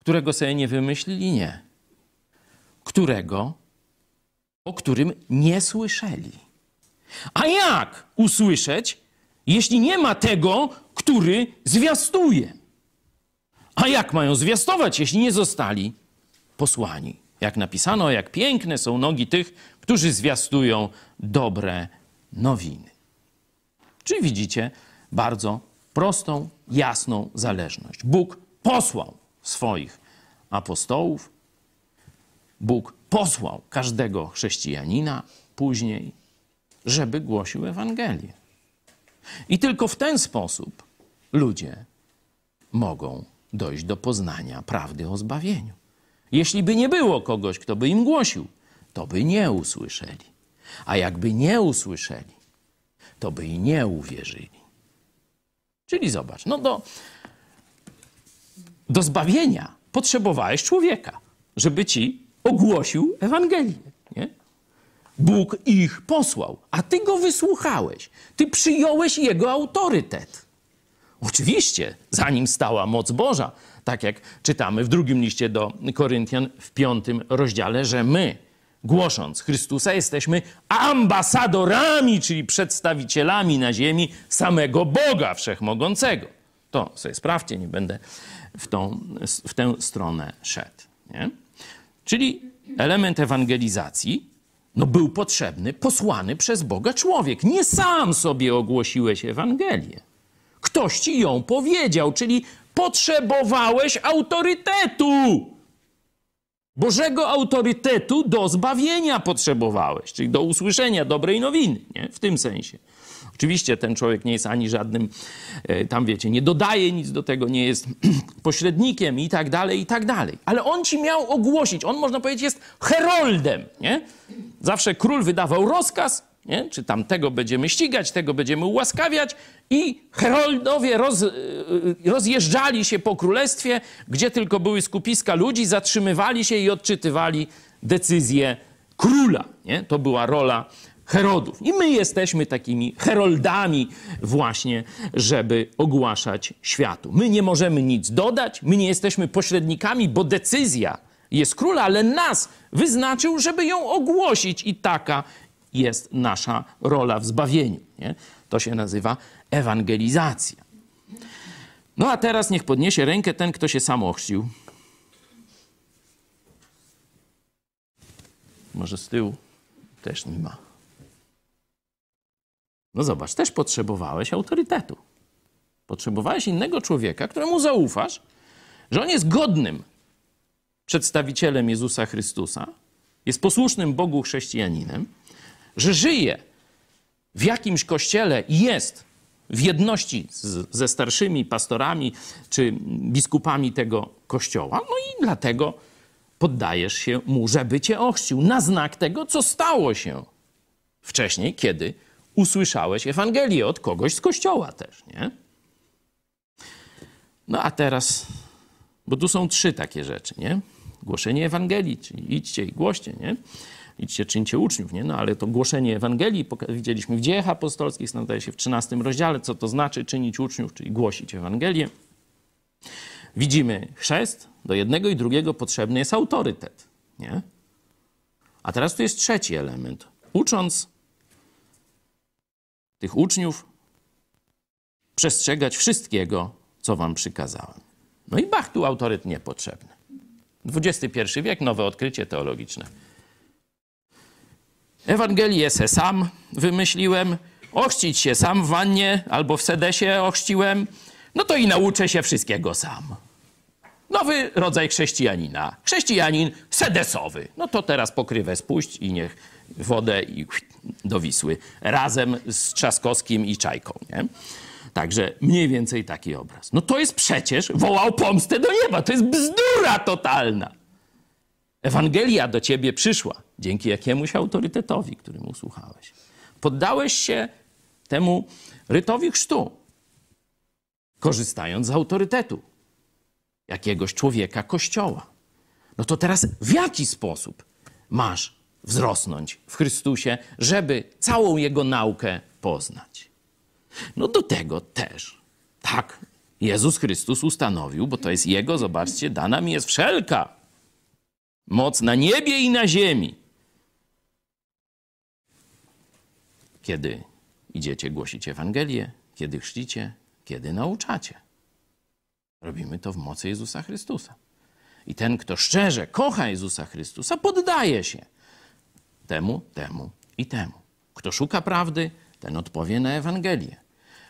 którego sobie nie wymyślili? Nie. Którego? O którym nie słyszeli. A jak usłyszeć, jeśli nie ma tego, który zwiastuje? A jak mają zwiastować, jeśli nie zostali posłani? Jak napisano, jak piękne są nogi tych, którzy zwiastują dobre nowiny. Czyli widzicie bardzo prostą, jasną zależność. Bóg posłał swoich apostołów. Bóg posłał każdego chrześcijanina później, żeby głosił Ewangelię. I tylko w ten sposób ludzie mogą dojść do poznania prawdy o zbawieniu. Jeśli by nie było kogoś, kto by im głosił, to by nie usłyszeli. A jakby nie usłyszeli, to by i nie uwierzyli. Czyli zobacz, no do, do zbawienia potrzebowałeś człowieka, żeby ci ogłosił Ewangelię. Nie? Bóg ich posłał, a ty go wysłuchałeś. Ty przyjąłeś jego autorytet. Oczywiście, za nim stała moc Boża, tak jak czytamy w drugim liście do Koryntian w piątym rozdziale, że my, głosząc Chrystusa, jesteśmy ambasadorami, czyli przedstawicielami na ziemi samego Boga Wszechmogącego. To sobie sprawdźcie, nie będę w, tą, w tę stronę szedł. Nie? Czyli element ewangelizacji no, był potrzebny, posłany przez Boga człowiek. Nie sam sobie ogłosiłeś Ewangelię. Ktoś ci ją powiedział, czyli potrzebowałeś autorytetu. Bożego autorytetu do zbawienia potrzebowałeś, czyli do usłyszenia dobrej nowiny, nie? w tym sensie. Oczywiście ten człowiek nie jest ani żadnym, e, tam wiecie, nie dodaje nic do tego, nie jest pośrednikiem i tak dalej, i tak dalej. Ale on ci miał ogłosić, on można powiedzieć jest heroldem, nie? Zawsze król wydawał rozkaz, nie? czy tam tego będziemy ścigać, tego będziemy ułaskawiać i heroldowie roz, y, rozjeżdżali się po królestwie, gdzie tylko były skupiska ludzi, zatrzymywali się i odczytywali decyzje króla. Nie? To była rola Herodów. I my jesteśmy takimi heroldami właśnie, żeby ogłaszać światu. My nie możemy nic dodać, my nie jesteśmy pośrednikami, bo decyzja jest króla, ale nas wyznaczył, żeby ją ogłosić i taka jest nasza rola w zbawieniu. Nie? To się nazywa ewangelizacja. No a teraz niech podniesie rękę ten, kto się sam ochrzcił. Może z tyłu też nie ma. No zobacz, też potrzebowałeś autorytetu. Potrzebowałeś innego człowieka, któremu zaufasz, że on jest godnym przedstawicielem Jezusa Chrystusa, jest posłusznym Bogu chrześcijaninem, że żyje w jakimś kościele i jest w jedności z, ze starszymi pastorami czy biskupami tego kościoła, no i dlatego poddajesz się mu, żeby cię ochrzcił, na znak tego, co stało się wcześniej, kiedy usłyszałeś Ewangelię od kogoś z kościoła też, nie? No a teraz, bo tu są trzy takie rzeczy, nie? Głoszenie Ewangelii, czyli idźcie i głoście, nie? idźcie, czyńcie uczniów, nie? No ale to głoszenie Ewangelii widzieliśmy w dziejach apostolskich, znajdzie się w 13 rozdziale, co to znaczy czynić uczniów, czyli głosić Ewangelię. Widzimy chrzest, do jednego i drugiego potrzebny jest autorytet, nie? A teraz tu jest trzeci element. Ucząc tych uczniów przestrzegać wszystkiego, co wam przykazałem. No i bach, tu autorytet niepotrzebny. XXI wiek, nowe odkrycie teologiczne. Ewangelię se sam wymyśliłem, ochrzcić się sam w wannie albo w sedesie ochrzciłem, no to i nauczę się wszystkiego sam. Nowy rodzaj chrześcijanina. Chrześcijanin sedesowy. No to teraz pokrywę spuść i niech wodę i do Wisły. Razem z Trzaskowskim i Czajką, nie? Także mniej więcej taki obraz. No to jest przecież, wołał pomstę do nieba. To jest bzdura totalna. Ewangelia do ciebie przyszła dzięki jakiemuś autorytetowi, którym usłuchałeś. Poddałeś się temu rytowi chrztu, korzystając z autorytetu jakiegoś człowieka kościoła. No to teraz w jaki sposób masz wzrosnąć w Chrystusie, żeby całą Jego naukę poznać? No do tego też. Tak, Jezus Chrystus ustanowił, bo to jest Jego, zobaczcie, dana mi jest wszelka moc na niebie i na ziemi. Kiedy idziecie głosić Ewangelię, kiedy chrzcicie, kiedy nauczacie. Robimy to w mocy Jezusa Chrystusa. I ten, kto szczerze kocha Jezusa Chrystusa, poddaje się temu, temu i temu. Kto szuka prawdy, ten odpowie na Ewangelię.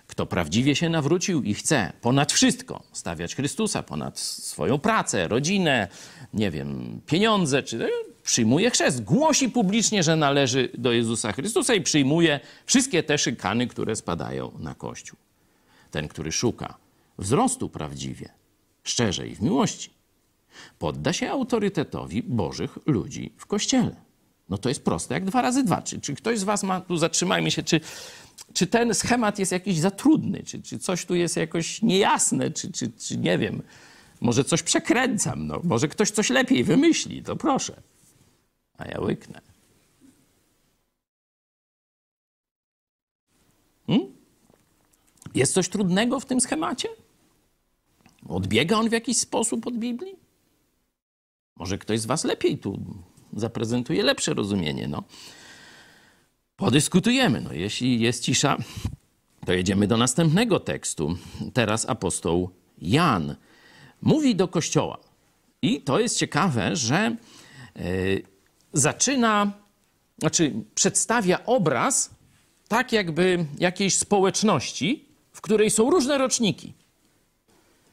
Kto prawdziwie się nawrócił i chce ponad wszystko stawiać Chrystusa, ponad swoją pracę, rodzinę, nie wiem, pieniądze, czy przyjmuje chrzest, głosi publicznie, że należy do Jezusa Chrystusa i przyjmuje wszystkie te szykany, które spadają na Kościół. Ten, który szuka wzrostu prawdziwie, szczerze i w miłości, podda się autorytetowi Bożych ludzi w Kościele. No to jest proste jak dwa razy dwa. Czy, czy ktoś z was ma, tu zatrzymajmy się, czy, czy ten schemat jest jakiś za trudny, czy, czy coś tu jest jakoś niejasne, czy, czy, czy nie wiem, może coś przekręcam, no, może ktoś coś lepiej wymyśli, to proszę. A ja łyknę. Hmm? Jest coś trudnego w tym schemacie? Odbiega on w jakiś sposób od Biblii? Może ktoś z Was lepiej tu zaprezentuje lepsze rozumienie. No. Podyskutujemy. No, jeśli jest cisza, to jedziemy do następnego tekstu. Teraz apostoł Jan mówi do kościoła. I to jest ciekawe, że yy, zaczyna, znaczy przedstawia obraz tak jakby jakiejś społeczności, w której są różne roczniki.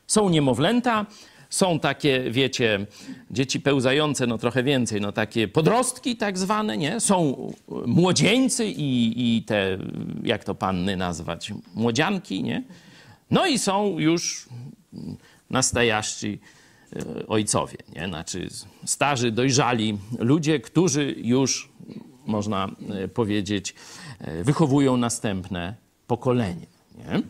Są niemowlęta, są takie, wiecie, dzieci pełzające, no trochę więcej, no takie podrostki tak zwane, nie? Są młodzieńcy i, i te, jak to panny nazwać, młodzianki, nie? No i są już nastajaści e, ojcowie, nie? Znaczy starzy, dojrzali ludzie, którzy już, można e, powiedzieć, e, wychowują następne pokolenie, nie?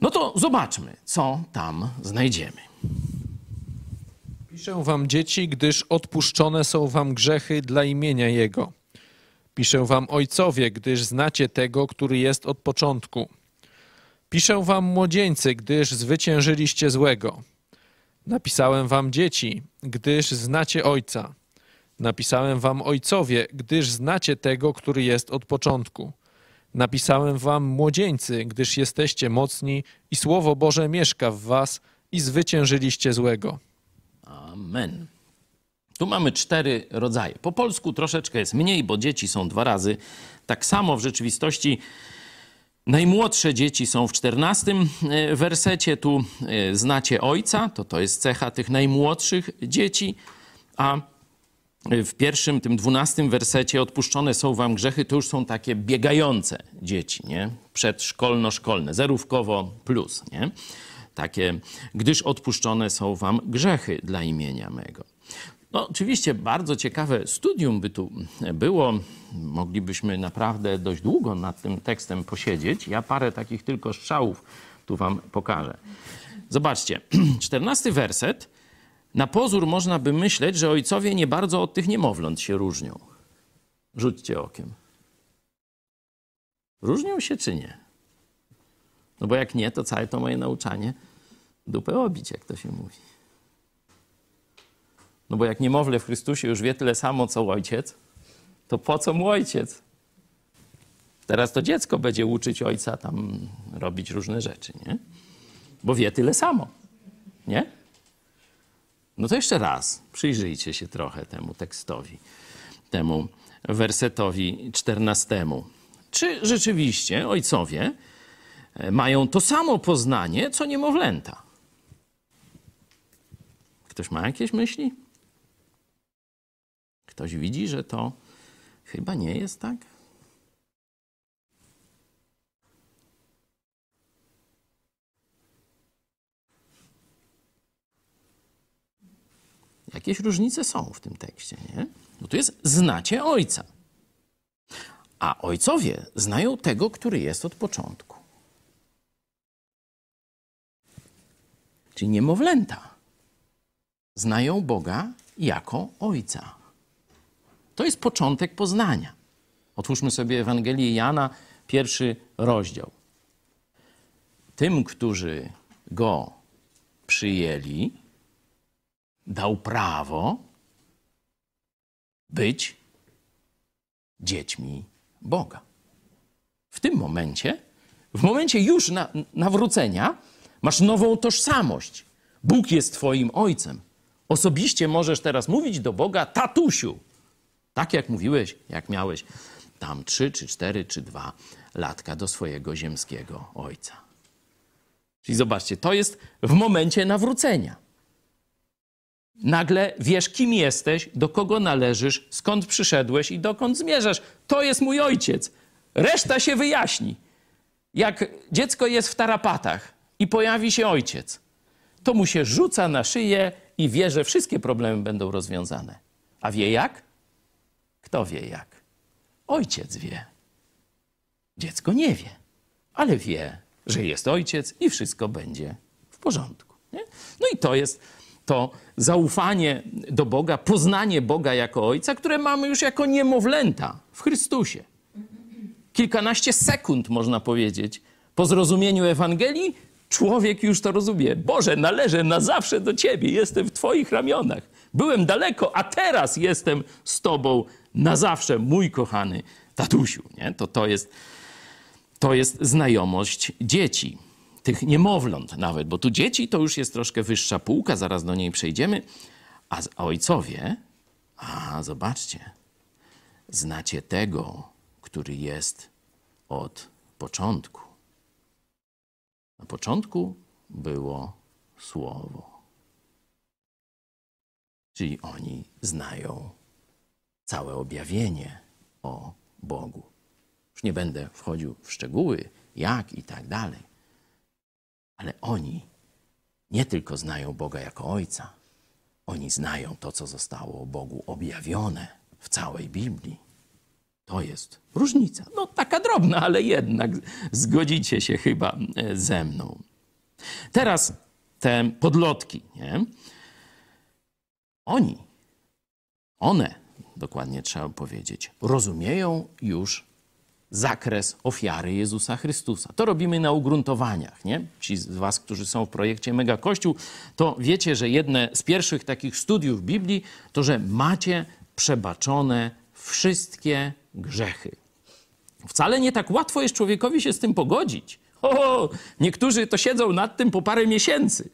No to zobaczmy, co tam znajdziemy. Piszę wam dzieci, gdyż odpuszczone są wam grzechy dla imienia Jego. Piszę wam ojcowie, gdyż znacie tego, który jest od początku. Piszę wam młodzieńcy, gdyż zwyciężyliście złego. Napisałem wam dzieci, gdyż znacie ojca. Napisałem wam ojcowie, gdyż znacie tego, który jest od początku. Napisałem wam młodzieńcy, gdyż jesteście mocni i Słowo Boże mieszka w was i zwyciężyliście złego. Amen. Tu mamy cztery rodzaje. Po polsku troszeczkę jest mniej, bo dzieci są dwa razy. Tak samo w rzeczywistości najmłodsze dzieci są w czternastym e, wersecie. Tu e, znacie ojca, to to jest cecha tych najmłodszych dzieci, a w pierwszym, tym dwunastym wersecie odpuszczone są wam grzechy, to już są takie biegające dzieci, nie? Przedszkolno-szkolne, zerówkowo plus, nie? Takie, gdyż odpuszczone są wam grzechy dla imienia mego. No, oczywiście bardzo ciekawe studium by tu było. Moglibyśmy naprawdę dość długo nad tym tekstem posiedzieć. Ja parę takich tylko strzałów tu wam pokażę. Zobaczcie, czternasty werset. Na pozór można by myśleć, że ojcowie nie bardzo od tych niemowląt się różnią. Rzućcie okiem. Różnią się czy nie? No bo jak nie, to całe to moje nauczanie dupę obić, jak to się mówi. No bo jak niemowlę w Chrystusie już wie tyle samo, co ojciec, to po co mu ojciec? Teraz to dziecko będzie uczyć ojca tam robić różne rzeczy, nie? Bo wie tyle samo, nie? No to jeszcze raz, przyjrzyjcie się trochę temu tekstowi, temu wersetowi czternastemu. Czy rzeczywiście ojcowie mają to samo poznanie, co niemowlęta? Ktoś ma jakieś myśli? Ktoś widzi, że to chyba nie jest tak? Jakieś różnice są w tym tekście, nie? Bo tu jest znacie ojca. A ojcowie znają tego, który jest od początku. Czyli niemowlęta znają Boga jako Ojca. To jest początek poznania. Otwórzmy sobie Ewangelię Jana, pierwszy rozdział. Tym, którzy go przyjęli, dał prawo być dziećmi Boga. W tym momencie, w momencie już na, nawrócenia, masz nową tożsamość. Bóg jest Twoim ojcem. Osobiście możesz teraz mówić do Boga, tatusiu. Tak jak mówiłeś, jak miałeś tam trzy, czy cztery, czy dwa latka do swojego ziemskiego ojca. Czyli zobaczcie, to jest w momencie nawrócenia. Nagle wiesz, kim jesteś, do kogo należysz, skąd przyszedłeś i dokąd zmierzasz. To jest mój ojciec. Reszta się wyjaśni. Jak dziecko jest w tarapatach i pojawi się ojciec, to mu się rzuca na szyję i wie, że wszystkie problemy będą rozwiązane. A wie jak? Kto wie jak? Ojciec wie. Dziecko nie wie, ale wie, że jest ojciec i wszystko będzie w porządku. Nie? No i to jest to zaufanie do Boga, poznanie Boga jako Ojca, które mamy już jako niemowlęta w Chrystusie. Kilkanaście sekund, można powiedzieć, po zrozumieniu Ewangelii, człowiek już to rozumie. Boże, należę na zawsze do Ciebie, jestem w Twoich ramionach. Byłem daleko, a teraz jestem z Tobą na zawsze, mój kochany tatusiu. Nie? To, to, jest, to jest znajomość dzieci tych niemowląt nawet, bo tu dzieci to już jest troszkę wyższa półka, zaraz do niej przejdziemy, a ojcowie, a zobaczcie, znacie tego, który jest od początku. Na początku było słowo. Czyli oni znają całe objawienie o Bogu. Już nie będę wchodził w szczegóły, jak i tak dalej. Ale oni nie tylko znają Boga jako Ojca, oni znają to, co zostało o Bogu objawione w całej Biblii. To jest różnica. No taka drobna, ale jednak zgodzicie się chyba e, ze mną. Teraz te podlotki, nie? Oni, one, dokładnie trzeba powiedzieć, rozumieją już zakres ofiary Jezusa Chrystusa. To robimy na ugruntowaniach, nie? Ci z was, którzy są w projekcie Mega Kościół, to wiecie, że jedne z pierwszych takich studiów Biblii to, że macie przebaczone wszystkie grzechy. Wcale nie tak łatwo jest człowiekowi się z tym pogodzić. O, niektórzy to siedzą nad tym po parę miesięcy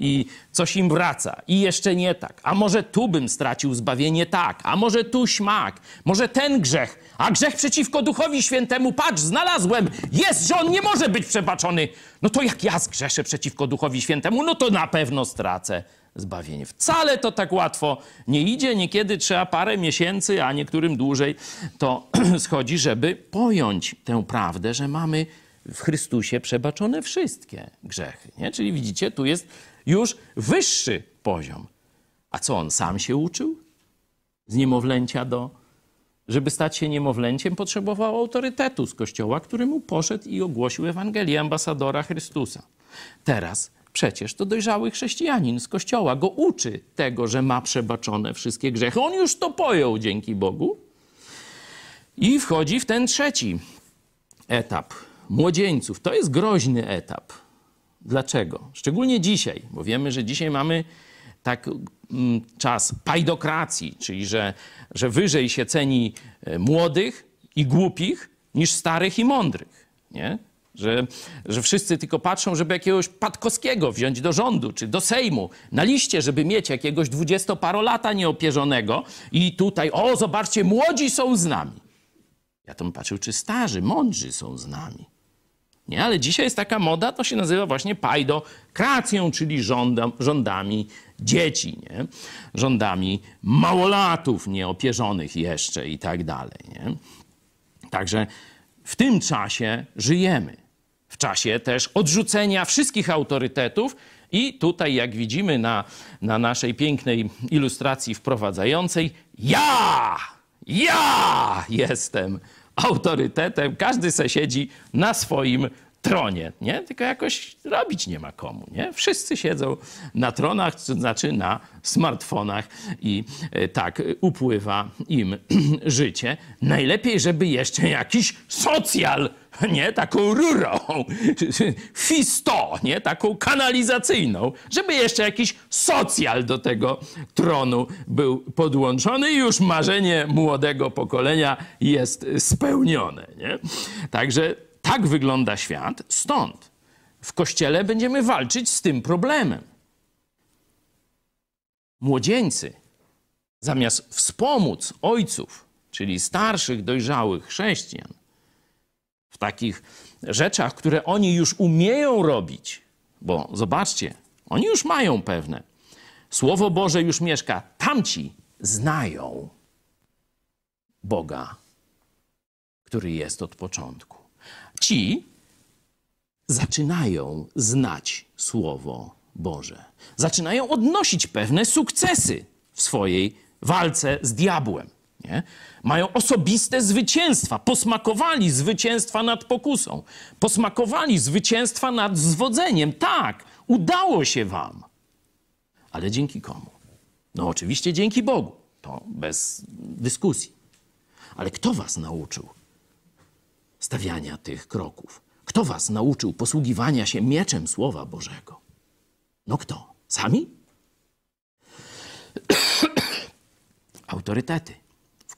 i coś im wraca i jeszcze nie tak. A może tu bym stracił zbawienie tak, a może tu śmak, może ten grzech, a grzech przeciwko Duchowi Świętemu, patrz, znalazłem, jest, że on nie może być przebaczony. No to jak ja zgrzeszę przeciwko Duchowi Świętemu, no to na pewno stracę zbawienie. Wcale to tak łatwo nie idzie, niekiedy trzeba parę miesięcy, a niektórym dłużej to schodzi, żeby pojąć tę prawdę, że mamy w Chrystusie przebaczone wszystkie grzechy. Nie? Czyli widzicie, tu jest już wyższy poziom. A co on sam się uczył? Z niemowlęcia do. Żeby stać się niemowlęciem, potrzebował autorytetu z kościoła, który mu poszedł i ogłosił Ewangelię ambasadora Chrystusa. Teraz przecież to dojrzały chrześcijanin z kościoła go uczy tego, że ma przebaczone wszystkie grzechy. On już to pojął dzięki Bogu. I wchodzi w ten trzeci etap młodzieńców. To jest groźny etap. Dlaczego? Szczególnie dzisiaj, bo wiemy, że dzisiaj mamy tak mm, czas pajdokracji, czyli że, że wyżej się ceni e, młodych i głupich niż starych i mądrych. Nie? Że, że wszyscy tylko patrzą, żeby jakiegoś Patkowskiego wziąć do rządu czy do Sejmu na liście, żeby mieć jakiegoś dwudziestoparolata nieopierzonego i tutaj, o zobaczcie, młodzi są z nami. Ja to bym patrzył, czy starzy, mądrzy są z nami. Nie, ale dzisiaj jest taka moda, to się nazywa właśnie pajdokracją, czyli rządami dzieci, nie? rządami małolatów nieopierzonych jeszcze i tak dalej. Nie? Także w tym czasie żyjemy. Czasie też odrzucenia wszystkich autorytetów i tutaj, jak widzimy na, na naszej pięknej ilustracji wprowadzającej, ja, ja jestem autorytetem, każdy se siedzi na swoim tronie, nie? Tylko jakoś robić nie ma komu, nie? Wszyscy siedzą na tronach, to znaczy na smartfonach i e, tak upływa im życie. Najlepiej, żeby jeszcze jakiś socjal, nie? Taką rurą, fisto, nie? Taką kanalizacyjną, żeby jeszcze jakiś socjal do tego tronu był podłączony i już marzenie młodego pokolenia jest spełnione, nie? Także tak wygląda świat, stąd w kościele będziemy walczyć z tym problemem. Młodzieńcy, zamiast wspomóc ojców, czyli starszych, dojrzałych chrześcijan, w takich rzeczach, które oni już umieją robić, bo zobaczcie, oni już mają pewne. Słowo Boże już mieszka. Tamci znają Boga, który jest od początku ci zaczynają znać Słowo Boże. Zaczynają odnosić pewne sukcesy w swojej walce z diabłem. Nie? Mają osobiste zwycięstwa, posmakowali zwycięstwa nad pokusą, posmakowali zwycięstwa nad zwodzeniem. Tak, udało się wam. Ale dzięki komu? No, oczywiście dzięki Bogu. To bez dyskusji. Ale kto was nauczył stawiania tych kroków? Kto was nauczył posługiwania się mieczem Słowa Bożego? No kto? Sami? Autorytety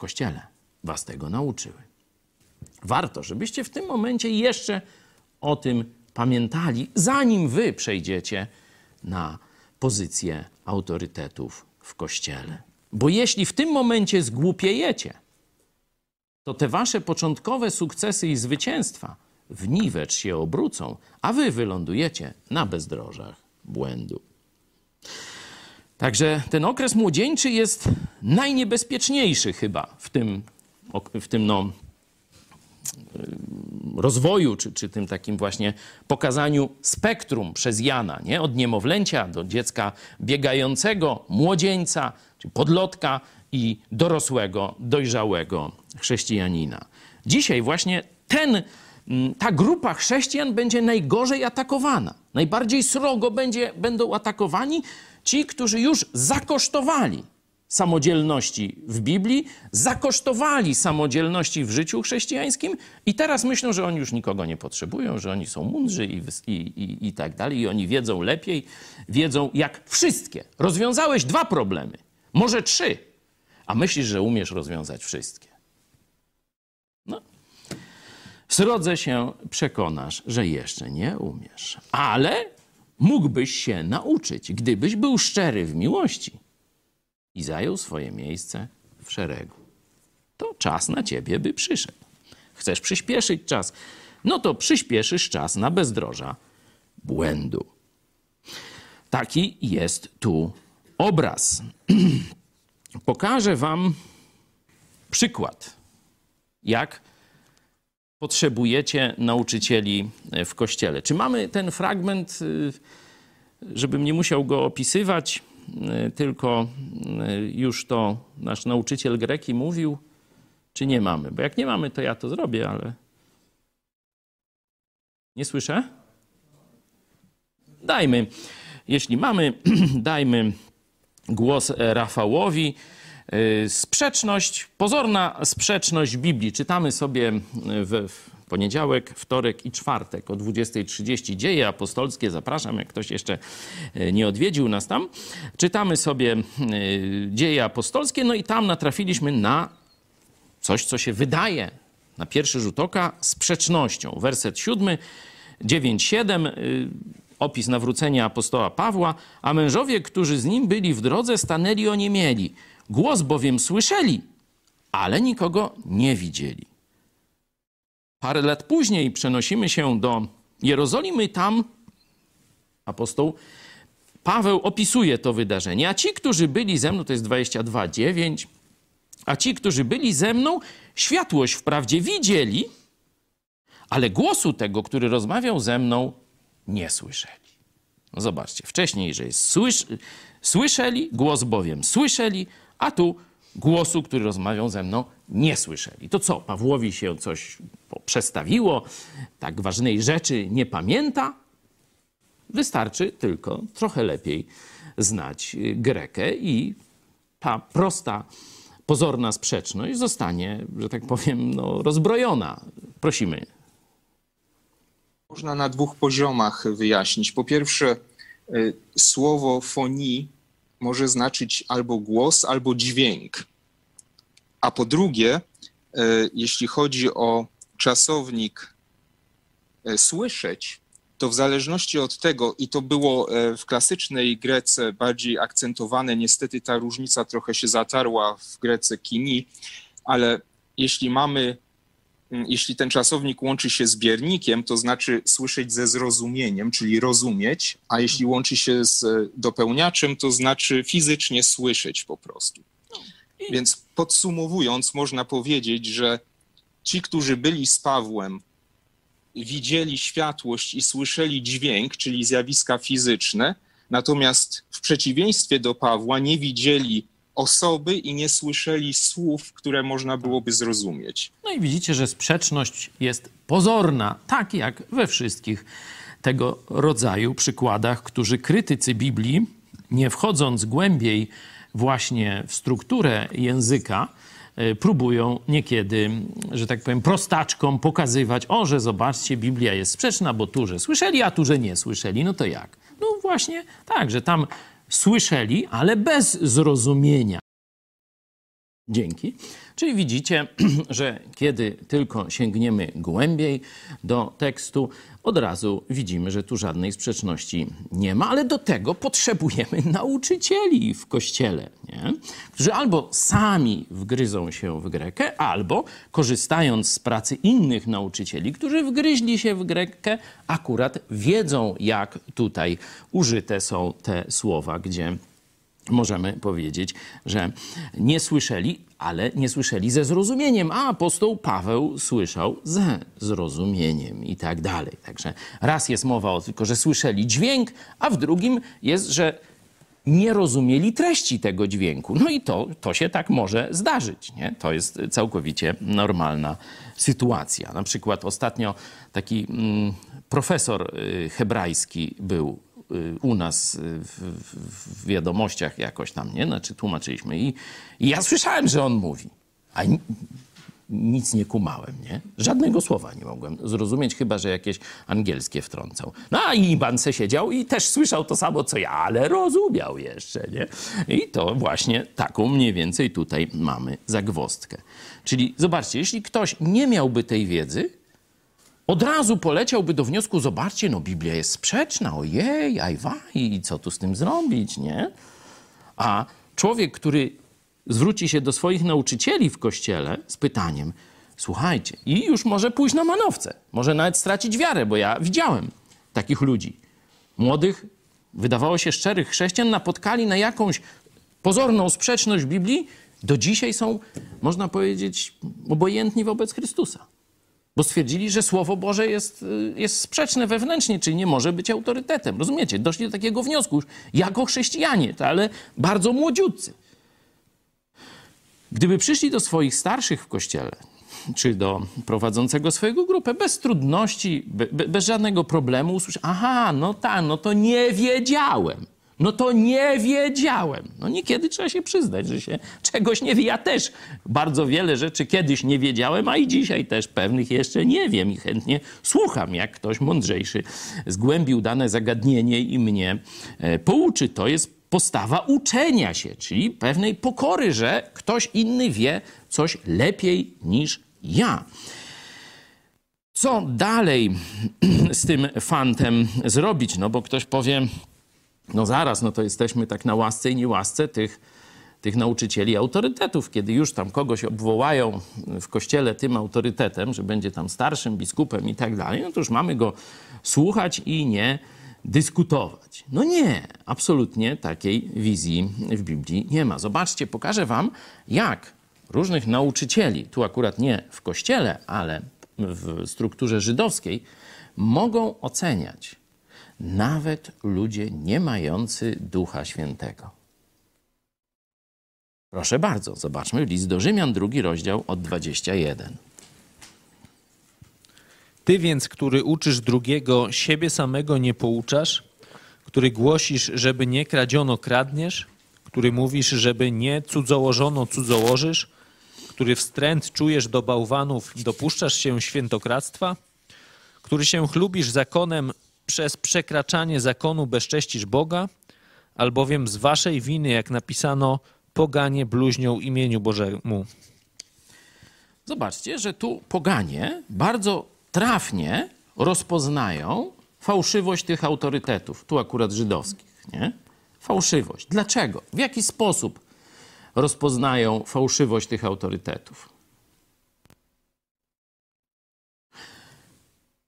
kościele was tego nauczyły. Warto, żebyście w tym momencie jeszcze o tym pamiętali, zanim wy przejdziecie na pozycję autorytetów w kościele. Bo jeśli w tym momencie zgłupiejecie, to te wasze początkowe sukcesy i zwycięstwa w niwecz się obrócą, a wy wylądujecie na bezdrożach błędu. Także ten okres młodzieńczy jest najniebezpieczniejszy chyba w tym, w tym no, rozwoju, czy, czy tym takim właśnie pokazaniu spektrum przez Jana, nie? od niemowlęcia do dziecka biegającego, młodzieńca, czy podlotka i dorosłego, dojrzałego chrześcijanina. Dzisiaj właśnie ten, ta grupa chrześcijan będzie najgorzej atakowana. Najbardziej srogo będzie, będą atakowani ci, którzy już zakosztowali samodzielności w Biblii, zakosztowali samodzielności w życiu chrześcijańskim i teraz myślą, że oni już nikogo nie potrzebują, że oni są mądrzy i, i, i, i tak dalej, i oni wiedzą lepiej, wiedzą jak wszystkie. Rozwiązałeś dwa problemy, może trzy, a myślisz, że umiesz rozwiązać wszystkie. No. Srodze się przekonasz, że jeszcze nie umiesz, ale mógłbyś się nauczyć, gdybyś był szczery w miłości i zajął swoje miejsce w szeregu. To czas na ciebie by przyszedł. Chcesz przyspieszyć czas? No to przyspieszysz czas na bezdroża błędu. Taki jest tu obraz. Pokażę Wam przykład, jak potrzebujecie nauczycieli w kościele. Czy mamy ten fragment, y, żebym nie musiał go opisywać? Y, tylko już to nasz nauczyciel greki mówił, czy nie mamy? Bo jak nie mamy, to ja to zrobię, ale. Nie słyszę? Dajmy. Jeśli mamy, dajmy głos Rafałowi. Y, sprzeczność, pozorna sprzeczność Biblii. Czytamy sobie w poniedziałek, wtorek i czwartek o 20.30 dzieje apostolskie. Zapraszam, jak ktoś jeszcze e, nie odwiedził nas tam. Czytamy sobie dzieje apostolskie, no i tam natrafiliśmy na coś, co się wydaje na pierwszy rzut oka sprzecznością. Werset 7, 9, 7 opis nawrócenia apostoła Pawła, a mężowie, którzy z nim byli w drodze, stanęli o nie mieli. Głos bowiem słyszeli, ale nikogo nie widzieli. Parę lat później przenosimy się do Jerozolimy, tam apostoł Paweł opisuje to wydarzenie. A ci, którzy byli ze mną, to jest 22:9, a ci, którzy byli ze mną, światłość wprawdzie widzieli, ale głosu tego, który rozmawiał ze mną, nie słyszeli. No zobaczcie, wcześniej, że jest słysz, słyszeli, głos bowiem słyszeli, a tu głosu, który rozmawiał ze mną, nie słyszeli. To co, Pawłowi się coś przestawiło, tak ważnej rzeczy nie pamięta? Wystarczy tylko trochę lepiej znać Grekę i ta prosta, pozorna sprzeczność zostanie, że tak powiem, no, rozbrojona. Prosimy. Można na dwóch poziomach wyjaśnić. Po pierwsze, y, słowo fonii może znaczyć albo głos, albo dźwięk. A po drugie, e, jeśli chodzi o czasownik e, słyszeć, to w zależności od tego, i to było e, w klasycznej Grece bardziej akcentowane, niestety ta różnica trochę się zatarła w Grece kini, ale jeśli mamy, jeśli ten czasownik łączy się z biernikiem, to znaczy słyszeć ze zrozumieniem, czyli rozumieć, a jeśli łączy się z dopełniaczem, to znaczy fizycznie słyszeć po prostu. Więc podsumowując, można powiedzieć, że ci, którzy byli z Pawłem, widzieli światłość i słyszeli dźwięk, czyli zjawiska fizyczne, natomiast w przeciwieństwie do Pawła nie widzieli osoby i nie słyszeli słów, które można byłoby zrozumieć. No i widzicie, że sprzeczność jest pozorna, tak jak we wszystkich tego rodzaju przykładach, którzy krytycy Biblii, nie wchodząc głębiej właśnie w strukturę języka, e, próbują niekiedy, że tak powiem, prostaczkom pokazywać, o, że zobaczcie, Biblia jest sprzeczna, bo tu, że słyszeli, a tu, że nie słyszeli. No to jak? No właśnie tak, że tam słyszeli, ale bez zrozumienia. Dzięki. Czyli widzicie, że kiedy tylko sięgniemy głębiej do tekstu, od razu widzimy, że tu żadnej sprzeczności nie ma, ale do tego potrzebujemy nauczycieli w kościele, nie? którzy albo sami wgryzą się w grekę, albo korzystając z pracy innych nauczycieli, którzy wgryźli się w grekę, akurat wiedzą, jak tutaj użyte są te słowa, gdzie możemy powiedzieć, że nie słyszeli, ale nie słyszeli ze zrozumieniem, a apostoł Paweł słyszał ze zrozumieniem i tak dalej. Także raz jest mowa o tylko, że słyszeli dźwięk, a w drugim jest, że nie rozumieli treści tego dźwięku. No i to, to się tak może zdarzyć. Nie? To jest całkowicie normalna sytuacja. Na przykład ostatnio taki mm, profesor y, hebrajski był u nas y, w, w, wiadomościach jakoś tam, nie? Znaczy tłumaczyliśmy i, i ja słyszałem, że on mówi, a ni- nic nie kumałem, nie? Żadnego słowa nie mogłem zrozumieć, chyba, że jakieś angielskie wtrącał. No a Iban se siedział i też słyszał to samo, co ja, ale rozumiał jeszcze, nie? I to właśnie taką mniej więcej tutaj mamy zagwozdkę. Czyli zobaczcie, jeśli ktoś nie miałby tej wiedzy, od razu poleciałby do wniosku, zobaczcie, no Biblia jest sprzeczna, ojej, ajwaj, i co tu z tym zrobić, nie? A człowiek, który zwróci się do swoich nauczycieli w kościele z pytaniem, słuchajcie, i już może pójść na manowce, może nawet stracić wiarę, bo ja widziałem takich ludzi. Młodych, wydawało się szczerych chrześcijan, napotkali na jakąś pozorną sprzeczność Biblii, do dzisiaj są, można powiedzieć, obojętni wobec Chrystusa. Bo stwierdzili, że Słowo Boże jest, y, jest sprzeczne wewnętrznie, czyli nie może być autorytetem. Rozumiecie? Doszli do takiego wniosku już jako chrześcijanie, ale bardzo młodziutcy. Gdyby przyszli do swoich starszych w kościele, czy do prowadzącego swojego grupę, bez trudności, be, be, bez żadnego problemu, usłyszeli, aha, no tak, no to nie wiedziałem. No to nie wiedziałem. No niekiedy trzeba się przyznać, że się czegoś nie wie. Ja też bardzo wiele rzeczy kiedyś nie wiedziałem, a i dzisiaj też pewnych jeszcze nie wiem i chętnie słucham, jak ktoś mądrzejszy zgłębił dane zagadnienie i mnie e, pouczy. To jest postawa uczenia się, czyli pewnej pokory, że ktoś inny wie coś lepiej niż ja. Co dalej z tym fantem zrobić? No bo ktoś powie, no zaraz, no to jesteśmy tak na łasce i niełasce tych, tych nauczycieli autorytetów. Kiedy już tam kogoś obwołają w kościele tym autorytetem, że będzie tam starszym biskupem i tak dalej, no to już mamy go słuchać i nie dyskutować. No nie, absolutnie takiej wizji w Biblii nie ma. Zobaczcie, pokażę wam, jak różnych nauczycieli, tu akurat nie w kościele, ale w strukturze żydowskiej, mogą oceniać nawet ludzie nie mający Ducha Świętego. Proszę bardzo, zobaczmy list do Rzymian, drugi rozdział od 21. Ty więc, który uczysz drugiego, siebie samego nie pouczasz, który głosisz, żeby nie kradziono, kradniesz, który mówisz, żeby nie cudzołożono, cudzołożysz, który wstręt czujesz do bałwanów, dopuszczasz się świętokradztwa, który się chlubisz zakonem, przez przekraczanie zakonu bezcześcisz Boga, albowiem z waszej winy, jak napisano, poganie bluźnią imieniu Bożemu. Zobaczcie, że tu poganie bardzo trafnie rozpoznają fałszywość tych autorytetów, tu akurat żydowskich, nie? Fałszywość. Dlaczego? W jaki sposób rozpoznają fałszywość tych autorytetów?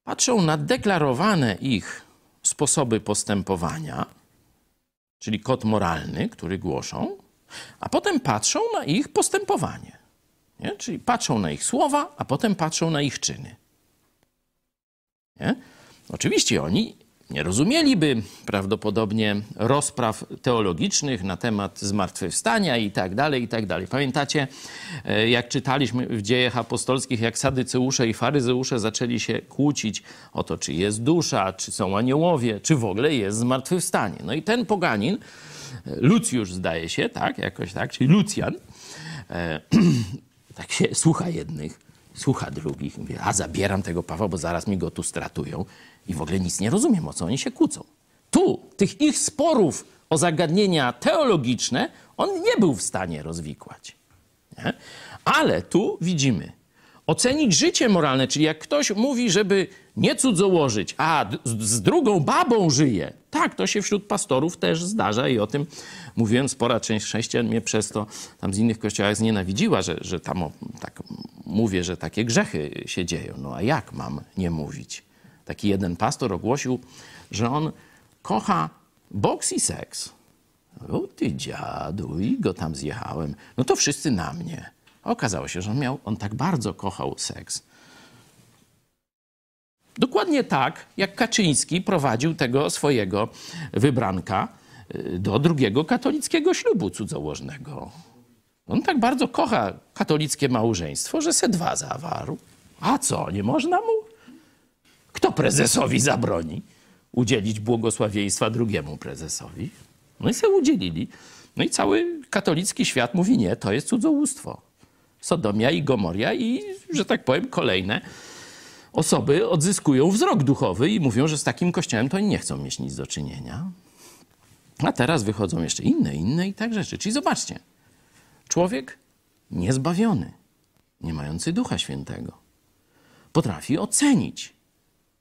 Patrzą na deklarowane ich sposoby postępowania, czyli kod moralny, który głoszą, a potem patrzą na ich postępowanie. Nie? Czyli patrzą na ich słowa, a potem patrzą na ich czyny. Nie? Oczywiście oni nie rozumieliby prawdopodobnie rozpraw teologicznych na temat zmartwychwstania i tak dalej, i tak dalej. Pamiętacie, e, jak czytaliśmy w dziejach apostolskich, jak sadyceusze i faryzeusze zaczęli się kłócić o to, czy jest dusza, czy są aniołowie, czy w ogóle jest zmartwychwstanie. No i ten poganin, e, Lucjusz zdaje się, tak, jakoś tak, czyli Lucjan, e, tak się słucha jednych, słucha drugich, mówi, a zabieram tego Pawła, bo zaraz mi go tu stratują i w ogóle nic nie rozumiem, o co oni się kłócą. Tu, tych ich sporów o zagadnienia teologiczne, on nie był w stanie rozwikłać. Nie? Ale tu widzimy, ocenić życie moralne, czyli jak ktoś mówi, żeby nie cudzołożyć, a z drugą babą żyje. Tak, to się wśród pastorów też zdarza i o tym mówiłem. Spora część chrześcijan mnie przez to tam z innych kościołach znienawidziła, że, że tam o, tak mówię, że takie grzechy się dzieją. No a jak mam nie mówić? Taki jeden pastor ogłosił, że on kocha boks i seks. O ty dziadu, i go tam zjechałem. No to wszyscy na mnie. Okazało się, że on, miał, on tak bardzo kochał seks. Dokładnie tak, jak Kaczyński prowadził tego swojego wybranka y, do drugiego katolickiego ślubu cudzołożnego. On tak bardzo kocha katolickie małżeństwo, że se dwa zawarł. A co, nie można mu? Kto prezesowi zabroni udzielić błogosławieństwa drugiemu prezesowi? No i se udzielili. No i cały katolicki świat mówi nie, to jest cudzołóstwo. Sodomia i Gomoria i, że tak powiem, kolejne osoby odzyskują wzrok duchowy i mówią, że z takim kościołem to oni nie chcą mieć nic do czynienia. A teraz wychodzą jeszcze inne, inne i tak rzeczy. Czyli zobaczcie, człowiek niezbawiony, nie mający Ducha Świętego, potrafi ocenić,